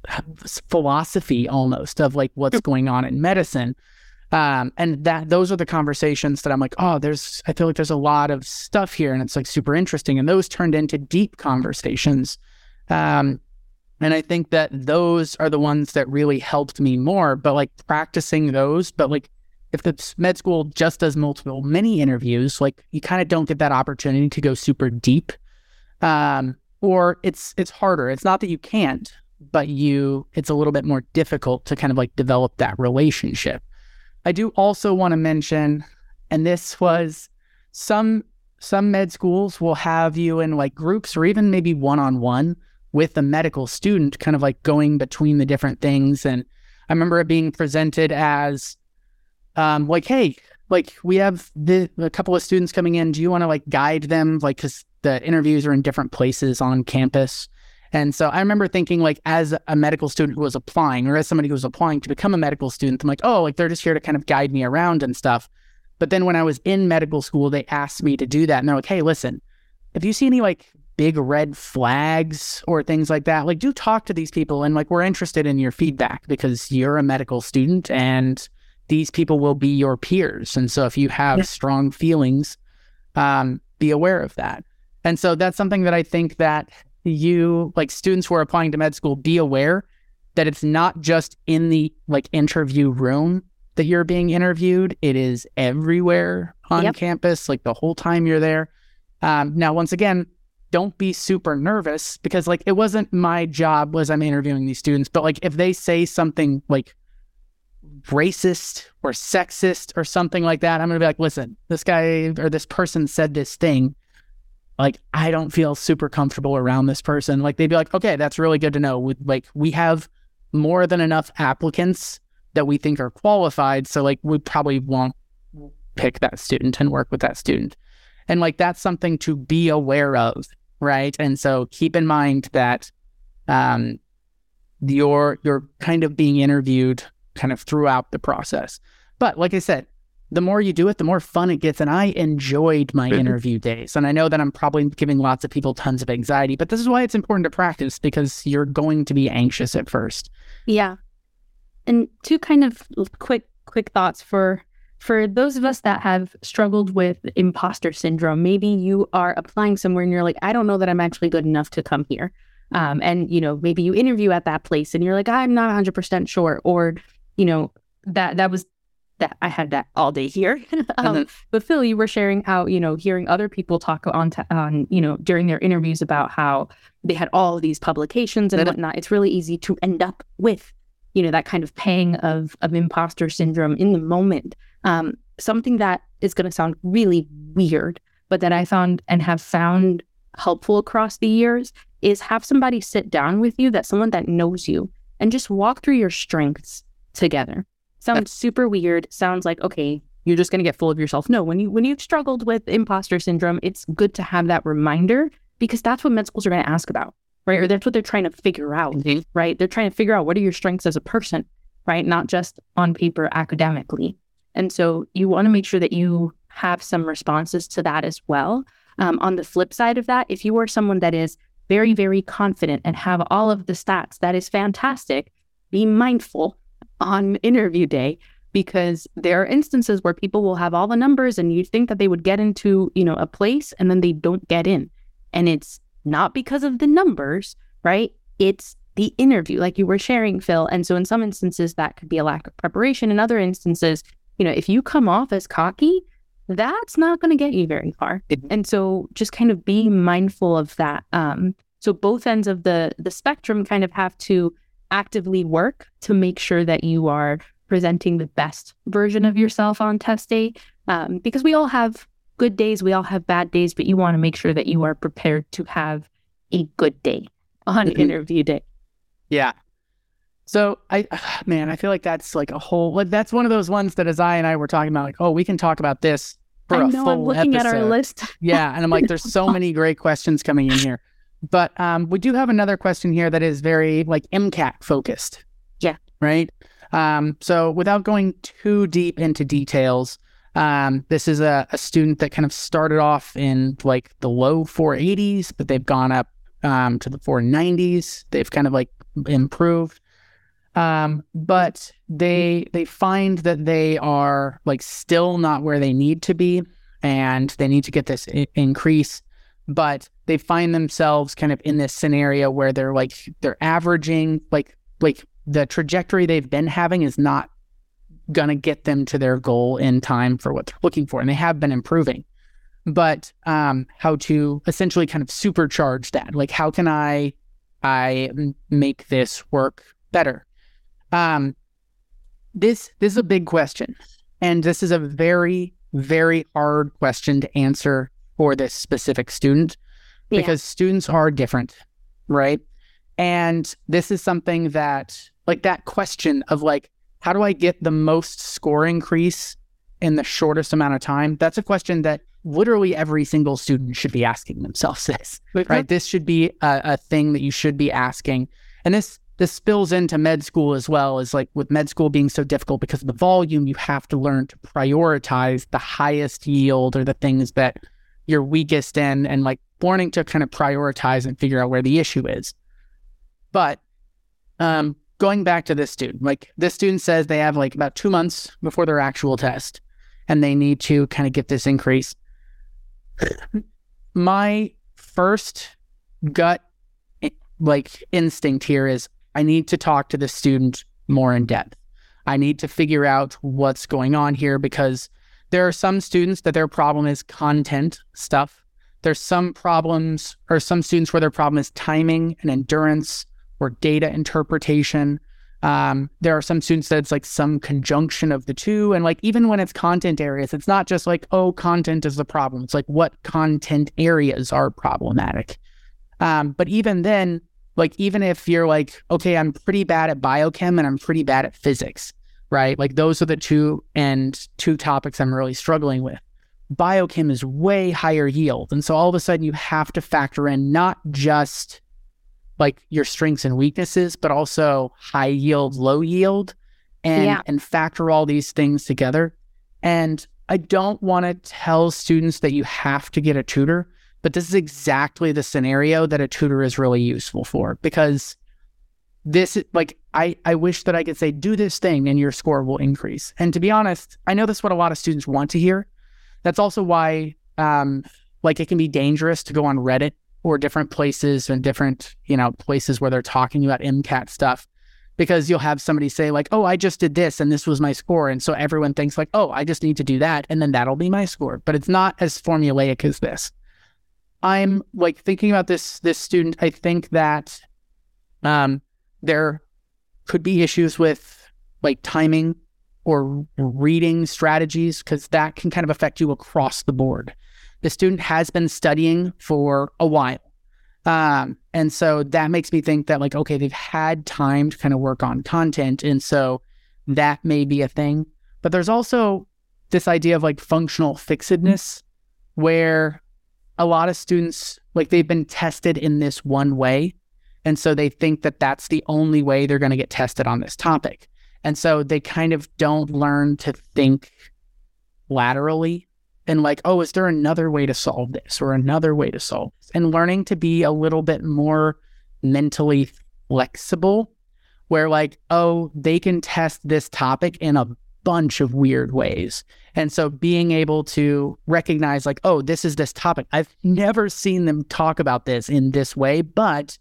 philosophy almost of like what's going on in medicine um, and that those are the conversations that I'm like, oh, there's I feel like there's a lot of stuff here and it's like super interesting. And those turned into deep conversations. Um, and I think that those are the ones that really helped me more. But like practicing those, but like if the med school just does multiple mini interviews, like you kind of don't get that opportunity to go super deep. Um, or it's it's harder. It's not that you can't, but you it's a little bit more difficult to kind of like develop that relationship. I do also want to mention, and this was some some med schools will have you in like groups or even maybe one on one with a medical student, kind of like going between the different things. And I remember it being presented as um, like, hey, like we have the, a couple of students coming in. Do you want to like guide them? Like, because the interviews are in different places on campus. And so I remember thinking, like, as a medical student who was applying, or as somebody who was applying to become a medical student, I'm like, oh, like they're just here to kind of guide me around and stuff. But then when I was in medical school, they asked me to do that. And they're like, hey, listen, if you see any like big red flags or things like that, like do talk to these people. And like, we're interested in your feedback because you're a medical student and these people will be your peers. And so if you have yeah. strong feelings, um, be aware of that. And so that's something that I think that you like students who are applying to med school be aware that it's not just in the like interview room that you're being interviewed. It is everywhere on yep. campus like the whole time you're there. Um, now once again don't be super nervous because like it wasn't my job was i'm interviewing these students but like if they say something like racist or sexist or something like that i'm gonna be like listen this guy or this person said this thing like I don't feel super comfortable around this person. Like they'd be like, okay, that's really good to know. We, like we have more than enough applicants that we think are qualified. So like we probably won't pick that student and work with that student. And like that's something to be aware of, right? And so keep in mind that um you're you're kind of being interviewed kind of throughout the process. But like I said, the more you do it, the more fun it gets. And I enjoyed my interview days. And I know that I'm probably giving lots of people tons of anxiety, but this is why it's important to practice because you're going to be anxious at first. Yeah. And two kind of quick, quick thoughts for for those of us that have struggled with imposter syndrome, maybe you are applying somewhere and you're like, I don't know that I'm actually good enough to come here. Um, and you know, maybe you interview at that place and you're like, I'm not 100% sure, or you know, that that was that I had that all day here. um, mm-hmm. But Phil, you were sharing how you know hearing other people talk on t- on you know during their interviews about how they had all of these publications and whatnot. It's really easy to end up with you know that kind of pang of of imposter syndrome in the moment. Um, something that is going to sound really weird, but that I found and have found helpful across the years is have somebody sit down with you that someone that knows you and just walk through your strengths together sounds super weird. Sounds like okay, you're just going to get full of yourself. No, when you when you've struggled with imposter syndrome, it's good to have that reminder because that's what med schools are going to ask about, right? Or that's what they're trying to figure out, mm-hmm. right? They're trying to figure out what are your strengths as a person, right? Not just on paper academically. And so you want to make sure that you have some responses to that as well. Um, on the flip side of that, if you are someone that is very, very confident and have all of the stats, that is fantastic. Be mindful on interview day because there are instances where people will have all the numbers and you think that they would get into, you know, a place and then they don't get in. And it's not because of the numbers, right? It's the interview, like you were sharing, Phil. And so in some instances that could be a lack of preparation. In other instances, you know, if you come off as cocky, that's not going to get you very far. And so just kind of being mindful of that. Um, so both ends of the the spectrum kind of have to actively work to make sure that you are presenting the best version of yourself on test day. Um, because we all have good days, we all have bad days, but you want to make sure that you are prepared to have a good day on Mhm. interview day. Yeah. So I, man, I feel like that's like a whole. Like that's one of those ones that, as I and I were talking about, like, oh, we can talk about this for I a know full I'm looking at our list. yeah, and I'm like, there's so many great questions coming in here, but um, we do have another question here that is very like MCAT focused. Yeah. Right. Um, so without going too deep into details, um, this is a, a student that kind of started off in like the low 480s, but they've gone up um, to the 490s. They've kind of like improved. Um, but they they find that they are like still not where they need to be, and they need to get this I- increase. But they find themselves kind of in this scenario where they're like they're averaging like like the trajectory they've been having is not gonna get them to their goal in time for what they're looking for, and they have been improving. But um, how to essentially kind of supercharge that? Like, how can i i make this work better? Um, this this is a big question, and this is a very very hard question to answer for this specific student Yeah. because students are different, right? And this is something that like that question of like how do I get the most score increase in the shortest amount of time? That's a question that literally every single student should be asking themselves this right? This should be a, a thing that you should be asking, and this this spills into med school as well. Is like with med school being so difficult because of the volume, you have to learn to prioritize the highest yield or the things that you're weakest in, and like learning to kind of prioritize and figure out where the issue is. But um, going back to this student, like this student says they have like about two months before their actual test, and they need to kind of get this increase. My first gut like instinct here is I need to talk to the student more in depth. I need to figure out what's going on here because there are some students that their problem is content stuff. There's some problems or some students where their problem is timing and endurance or data interpretation. Um, there are some students that it's like some conjunction of the two. And like even when it's content areas, it's not just like, oh, content is the problem. It's like what content areas are problematic. Um, but even then, like even if you're like, okay, I'm pretty bad at biochem and I'm pretty bad at physics, right? Like those are the two and two topics I'm really struggling with. Biochem is way higher yield. And so all of a sudden you have to factor in not just like your strengths and weaknesses, but also high yield, low yield, and Yeah. and factor all these things together. And I don't want to tell students that you have to get a tutor, but this is exactly the scenario that a tutor is really useful for because this is like I, I wish that I could say do this thing and your score will increase. And to be honest, I know that's what a lot of students want to hear. That's also why um like it can be dangerous to go on Reddit or different places and different, you know, places where they're talking about MCAT stuff because you'll have somebody say like, "Oh, I just did this and this was my score." And so everyone thinks like, "Oh, I just need to do that and then that'll be my score." But it's not as formulaic as this. I'm like thinking about this this student, I think that um there could be issues with like timing or reading strategies because that can kind of affect you across the board. The student has been studying for a while. Um, and so that makes me think that, like, okay, they've had time to kind of work on content. And so that may be a thing. But there's also this idea of like functional fixedness where a lot of students, like, they've been tested in this one way. And so they think that that's the only way they're going to get tested on this topic. And so they kind of don't learn to think laterally and like, oh, is there another way to solve this or another way to solve this? And learning to be a little bit more mentally flexible, where like, oh, they can test this topic in a bunch of weird ways. And so being able to recognize, like, oh, this is this topic. I've never seen them talk about this in this way, but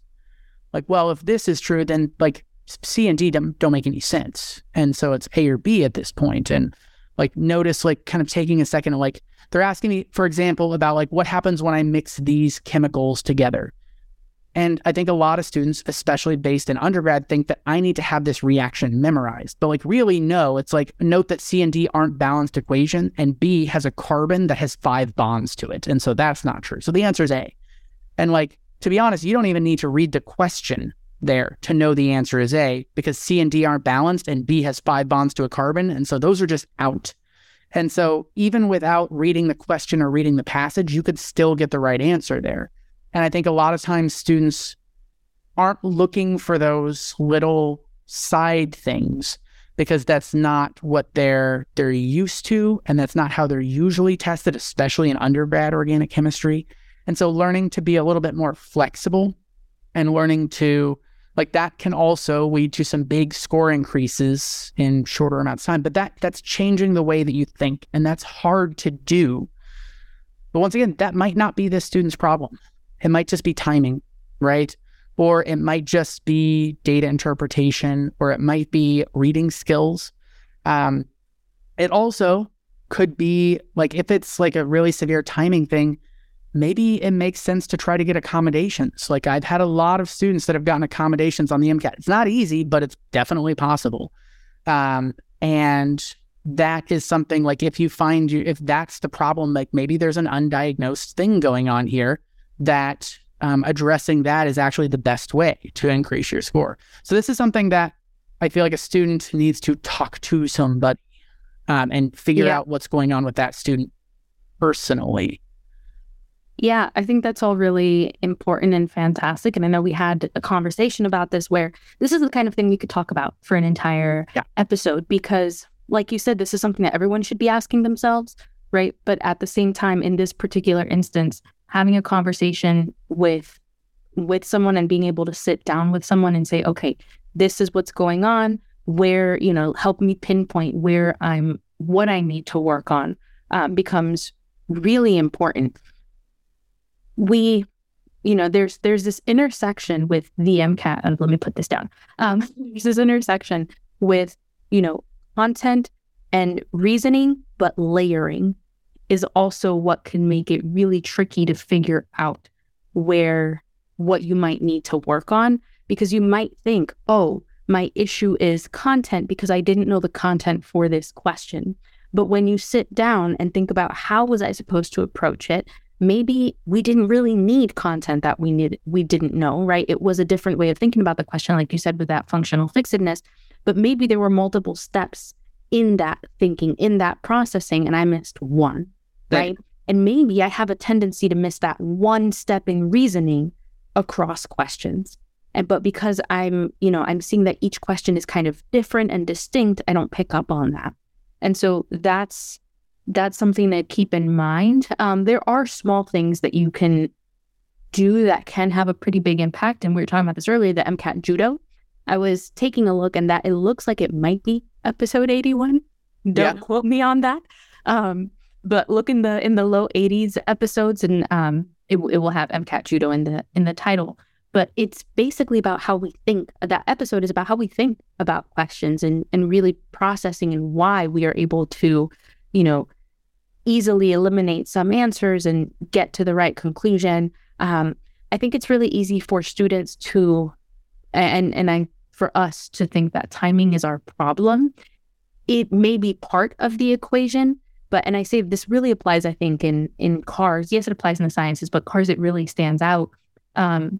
like, well, if this is true, then like C and D don't, make any sense. And so it's A or B at this point. And like, notice, like, kind of taking a second like they're asking me, for example, about like what happens when I mix these chemicals together. And I think a lot of students, especially based in undergrad, think that I need to have this reaction memorized. But like, really, no. It's like note that C and D aren't balanced equation, and B has a carbon that has five bonds to it. And so that's not true. So the answer is A. And like, to be honest, you don't even need to read the question there to know the answer is A because C and D aren't balanced and B has five bonds to a carbon. And so those are just out. And so even without reading the question or reading the passage, you could still get the right answer there. And I think a lot of times students aren't looking for those little side things because that's not what they're they're used to and that's not how they're usually tested especially in undergrad organic chemistry and so learning to be a little bit more flexible and learning to like that can also lead to some big score increases in shorter amounts of time but that that's changing the way that you think and that's hard to do but once again that might not be the student's problem it might just be timing, right? Or it might just be data interpretation, or it might be reading skills. Um, it also could be like if it's like a really severe timing thing, maybe it makes sense to try to get accommodations. Like I've had a lot of students that have gotten accommodations on the MCAT. It's not easy, but it's definitely possible. Um, and that is something like if you find you if that's the problem, like maybe there's an undiagnosed thing going on here that um, addressing that is actually the best way to increase your score. So this is something that I feel like a student needs to talk to somebody um, and figure yeah. out what's going on with that student personally. Yeah, I think that's all really important and fantastic. And I know we had a conversation about this where this is the kind of thing we could talk about for an entire yeah. episode because, like you said, this is something that everyone should be asking themselves, right? But at the same time, in this particular instance, having a conversation with with someone and being able to sit down with someone and say, okay, this is what's going on, where, you know, help me pinpoint where I'm, what I need to work on um, becomes really important. We, you know, there's there's this intersection with the MCAT. Uh, let me put this down. Um, there's this intersection with, you know, content and reasoning, but layering is also what can make it really tricky to figure out where what you might need to work on because you might think, oh, my issue is content because I didn't know the content for this question. But when you sit down and think about how was I supposed to approach it, maybe we didn't really need content that we need we didn't know, right? It was a different way of thinking about the question like you said with that functional fixedness, but maybe there were multiple steps in that thinking, in that processing and I missed one right? And maybe I have a tendency to miss that one step in reasoning across questions. And but because I'm, you know, I'm seeing that each question is kind of different and distinct, I don't pick up on that. And so that's that's something to keep in mind. Um, there are small things that you can do that can have a pretty big impact. And we were talking about this earlier, the MCAT judo. I was taking a look and that it looks like it might be episode 81. Don't yeah. quote me on that. Um, but look in the in the low 80s episodes and um it, it will have mcat judo in the in the title but it's basically about how we think that episode is about how we think about questions and and really processing and why we are able to you know easily eliminate some answers and get to the right conclusion um, i think it's really easy for students to and and i for us to think that timing is our problem it may be part of the equation but and I say this really applies, I think, in in cars. Yes, it applies in the sciences, but cars it really stands out. Um,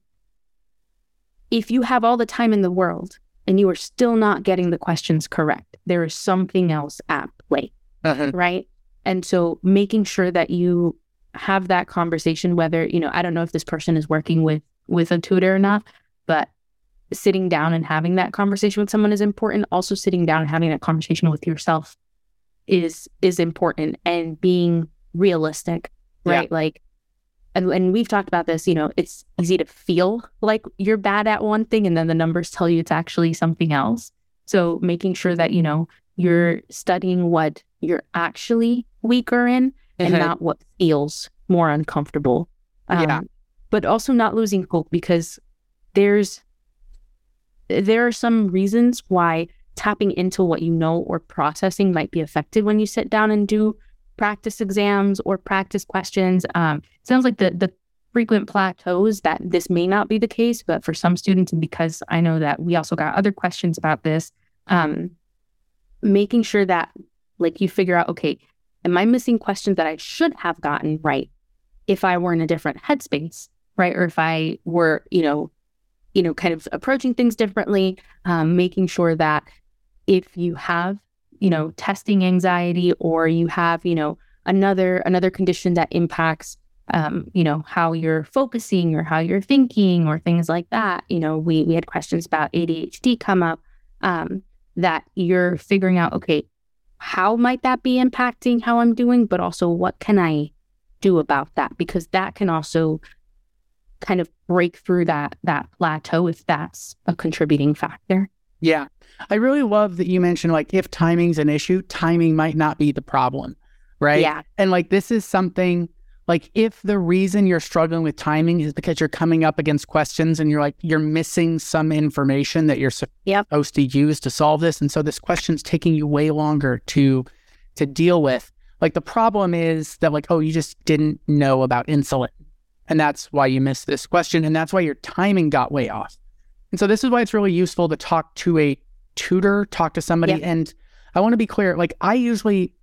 if you have all the time in the world and you are still not getting the questions correct, there is something else at play, uh-huh. right? And so making sure that you have that conversation, whether you know, I don't know if this person is working with with a tutor or not, but sitting down and having that conversation with someone is important. Also, sitting down and having that conversation with yourself is is important and being realistic, right? Yeah. Like and, and we've talked about this, you know, it's easy to feel like you're bad at one thing and then the numbers tell you it's actually something else. So making sure that, you know, you're studying what you're actually weaker in and mm-hmm. not what feels more uncomfortable. Um, yeah. But also not losing hope because there's there are some reasons why tapping into what you know or processing might be affected when you sit down and do practice exams or practice questions. Um, sounds like the the frequent plateaus that this may not be the case, but for some students, and because I know that we also got other questions about this, um, making sure that like you figure out, okay, am I missing questions that I should have gotten right if I were in a different headspace, right? Or if I were, you know, you know, kind of approaching things differently, um, making sure that if you have, you know, testing anxiety or you have, you know, another another condition that impacts um, you know, how you're focusing or how you're thinking or things like that. You know, we we had questions about ADHD come up um, that you're figuring out, okay, how might that be impacting how I'm doing, but also what can I do about that? Because that can also kind of break through that that plateau if that's a contributing factor. Yeah. I really love that you mentioned like if timing's an issue, timing might not be the problem. Right. Yeah. And like this is something like if the reason you're struggling with timing is because you're coming up against questions and you're like you're missing some information that you're yep. supposed to use to solve this. And so this question's taking you way longer to to deal with. Like the problem is that like oh you just didn't know about insulin. And that's why you missed this question. And that's why your timing got way off. And so this is why it's really useful to talk to a tutor talk to somebody. Yep. and i want to be clear like i usually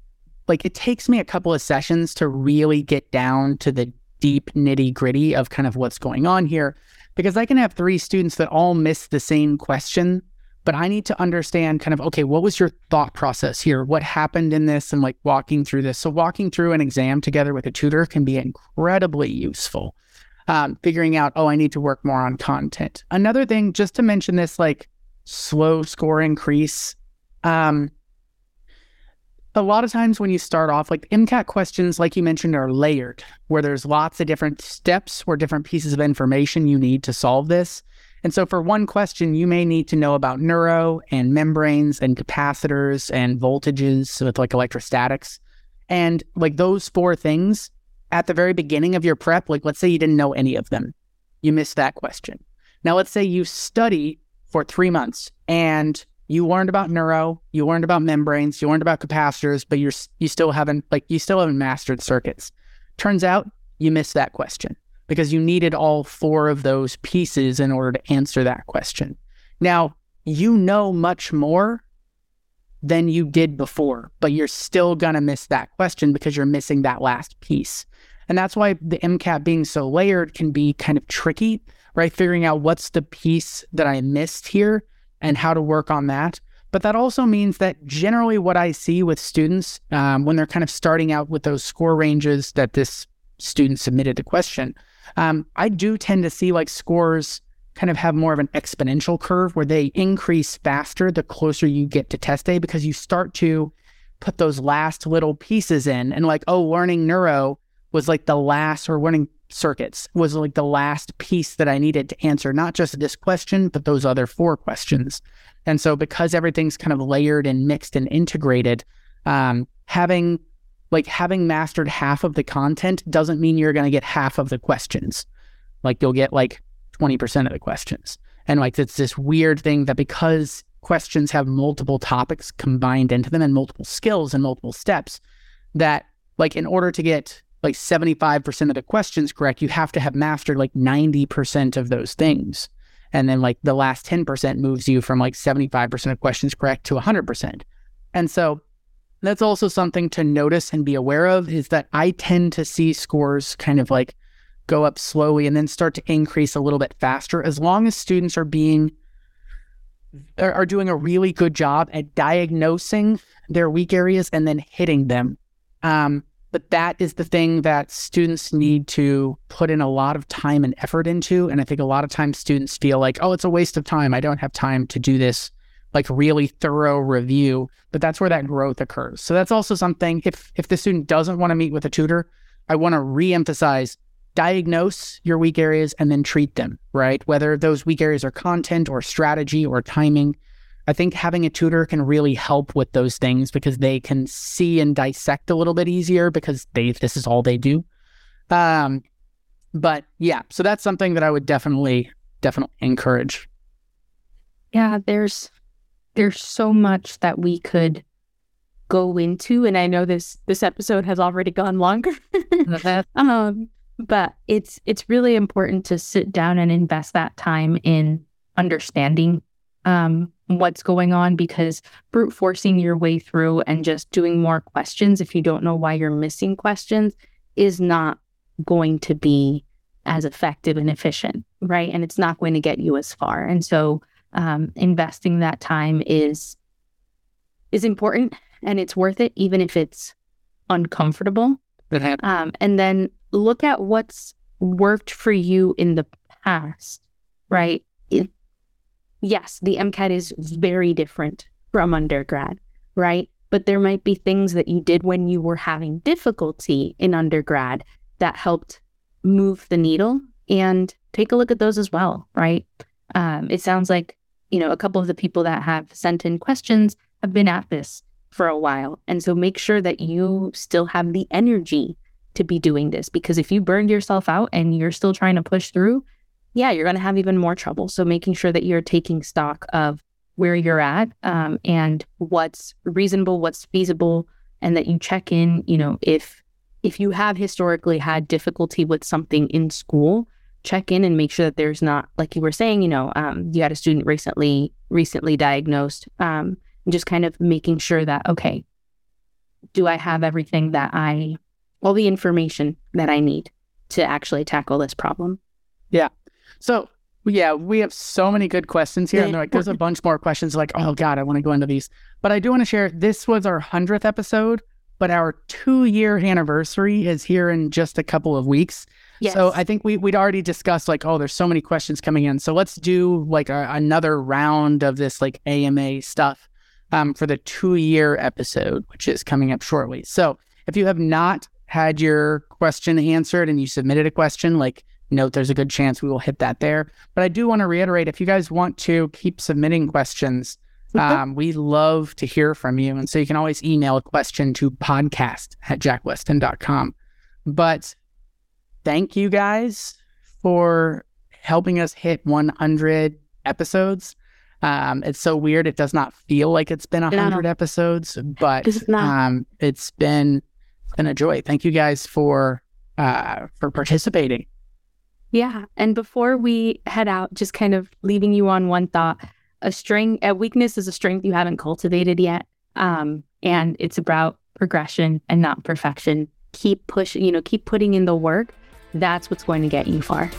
like it takes me a couple of sessions to really get down to the deep nitty gritty of kind of what's going on here because I can have three students that all miss the same question, but I need to understand kind of, okay, what was your thought process here? What happened in this and like walking through this? So, walking through an exam together with a tutor can be incredibly useful. Um, figuring out, oh, I need to work more on content. Another thing, just to mention this like slow score increase. Um, a lot of times when you start off, like MCAT questions, like you mentioned, are layered, where there's lots of different steps or different pieces of information you need to solve this. And so for one question, you may need to know about neuro and membranes and capacitors and voltages with like electrostatics. And like those four things at the very beginning of your prep, like let's say you didn't know any of them, you missed that question. Now, let's say you study for three months and you learned about neuro, you learned about membranes, you learned about capacitors, but you're you still haven't like you still haven't mastered circuits. Turns out you missed that question because you needed all four of those pieces in order to answer that question. Now, you know much more than you did before, but you're still going to miss that question because you're missing that last piece. And that's why the MCAT being so layered can be kind of tricky, right? Figuring out what's the piece that I missed here and how to work on that. But that also means that generally, what I see with students um, when they're kind of starting out with those score ranges that this student submitted the question, um, I do tend to see like scores kind of have more of an exponential curve where they increase faster the closer you get to test day because you start to put those last little pieces in and like, oh, learning neuro was like the last or learning circuits was like the last piece that I needed to answer, not just this question, but those other four questions. And so, because everything's kind of layered and mixed and integrated, um, having like having mastered half of the content doesn't mean you're going to get half of the questions. Like you'll get like 20% of the questions. And like it's this weird thing that because questions have multiple topics combined into them and multiple skills and multiple steps, that like in order to get like 75% of the questions correct, you have to have mastered like 90% of those things. And then like the last 10% moves you from like 75% of questions correct to 100%. And so that's also something to notice and be aware of is that I tend to see scores kind of like go up slowly and then start to increase a little bit faster as long as students are being are doing a really good job at diagnosing their weak areas and then hitting them. Um, but that is the thing that students need to put in a lot of time and effort into. And I think a lot of times students feel like, oh, it's a waste of time. I don't have time to do this like really thorough review. But that's where that growth occurs. So that's also something if if the student doesn't want to meet with a tutor, I want to re-emphasize diagnose your weak areas and then treat them, right? Whether those weak areas are content or strategy or timing. I think having a tutor can really help with those things because they can see and dissect a little bit easier because they this is all they do. Um, but yeah, so that's something that I would definitely definitely encourage. Yeah, there's there's so much that we could go into. And I know this this episode has already gone longer. um, but it's it's really important to sit down and invest that time in understanding um, what's going on because brute forcing your way through and just doing more questions if you don't know why you're missing questions is not going to be as effective and efficient, right? And it's not going to get you as far. And so um, investing that time is is important and it's worth it, even if it's uncomfortable. Um, and then look at what's worked for you in the past, right? It, yes, the MCAT is very different from undergrad, right? But there might be things that you did when you were having difficulty in undergrad that helped move the needle and take a look at those as well, right? Um, it sounds like, you know, a couple of the people that have sent in questions have been at this for a while. And so make sure that you still have the energy to be doing this because if you burned yourself out and you're still trying to push through, yeah, you're going to have even more trouble. So making sure that you're taking stock of where you're at um, and what's reasonable, what's feasible, and that you check in, you know, if if you have historically had difficulty with something in school, check in and make sure that there's not, like you were saying, you know, um, you had a student recently recently diagnosed, um, just kind of making sure that okay, do I have everything that I, all the information that I need to actually tackle this problem? Yeah. So yeah, we have so many good questions here. And they're like, there's a bunch more questions like, oh God, I want to go into these. But I do want to share this was our 100th episode but our two year anniversary is here in just a couple of weeks. Yes. So I think we, we'd already discussed like, oh, there's so many questions coming in. So let's do like a, another round of this like AMA stuff um, for the two year episode, which is coming up shortly. So if you have not had your question answered and you submitted a question, like note there's a good chance we will hit that there. But I do want to reiterate if you guys want to keep submitting questions, um, we love to hear from you. And so you can always email a question to podcast at jackwestin.com. But thank you guys for helping us hit 100 episodes. Um, it's so weird. It does not feel like it's been 100 no. episodes, but it's, um, it's been, been a joy. Thank you guys for, uh, for participating. Yeah. And before we head out, just kind of leaving you on one thought a strength, a weakness is a strength you haven't cultivated yet. Um, and it's about progression and not perfection. Keep pushing, you know, keep putting in the work. That's what's going to get you far.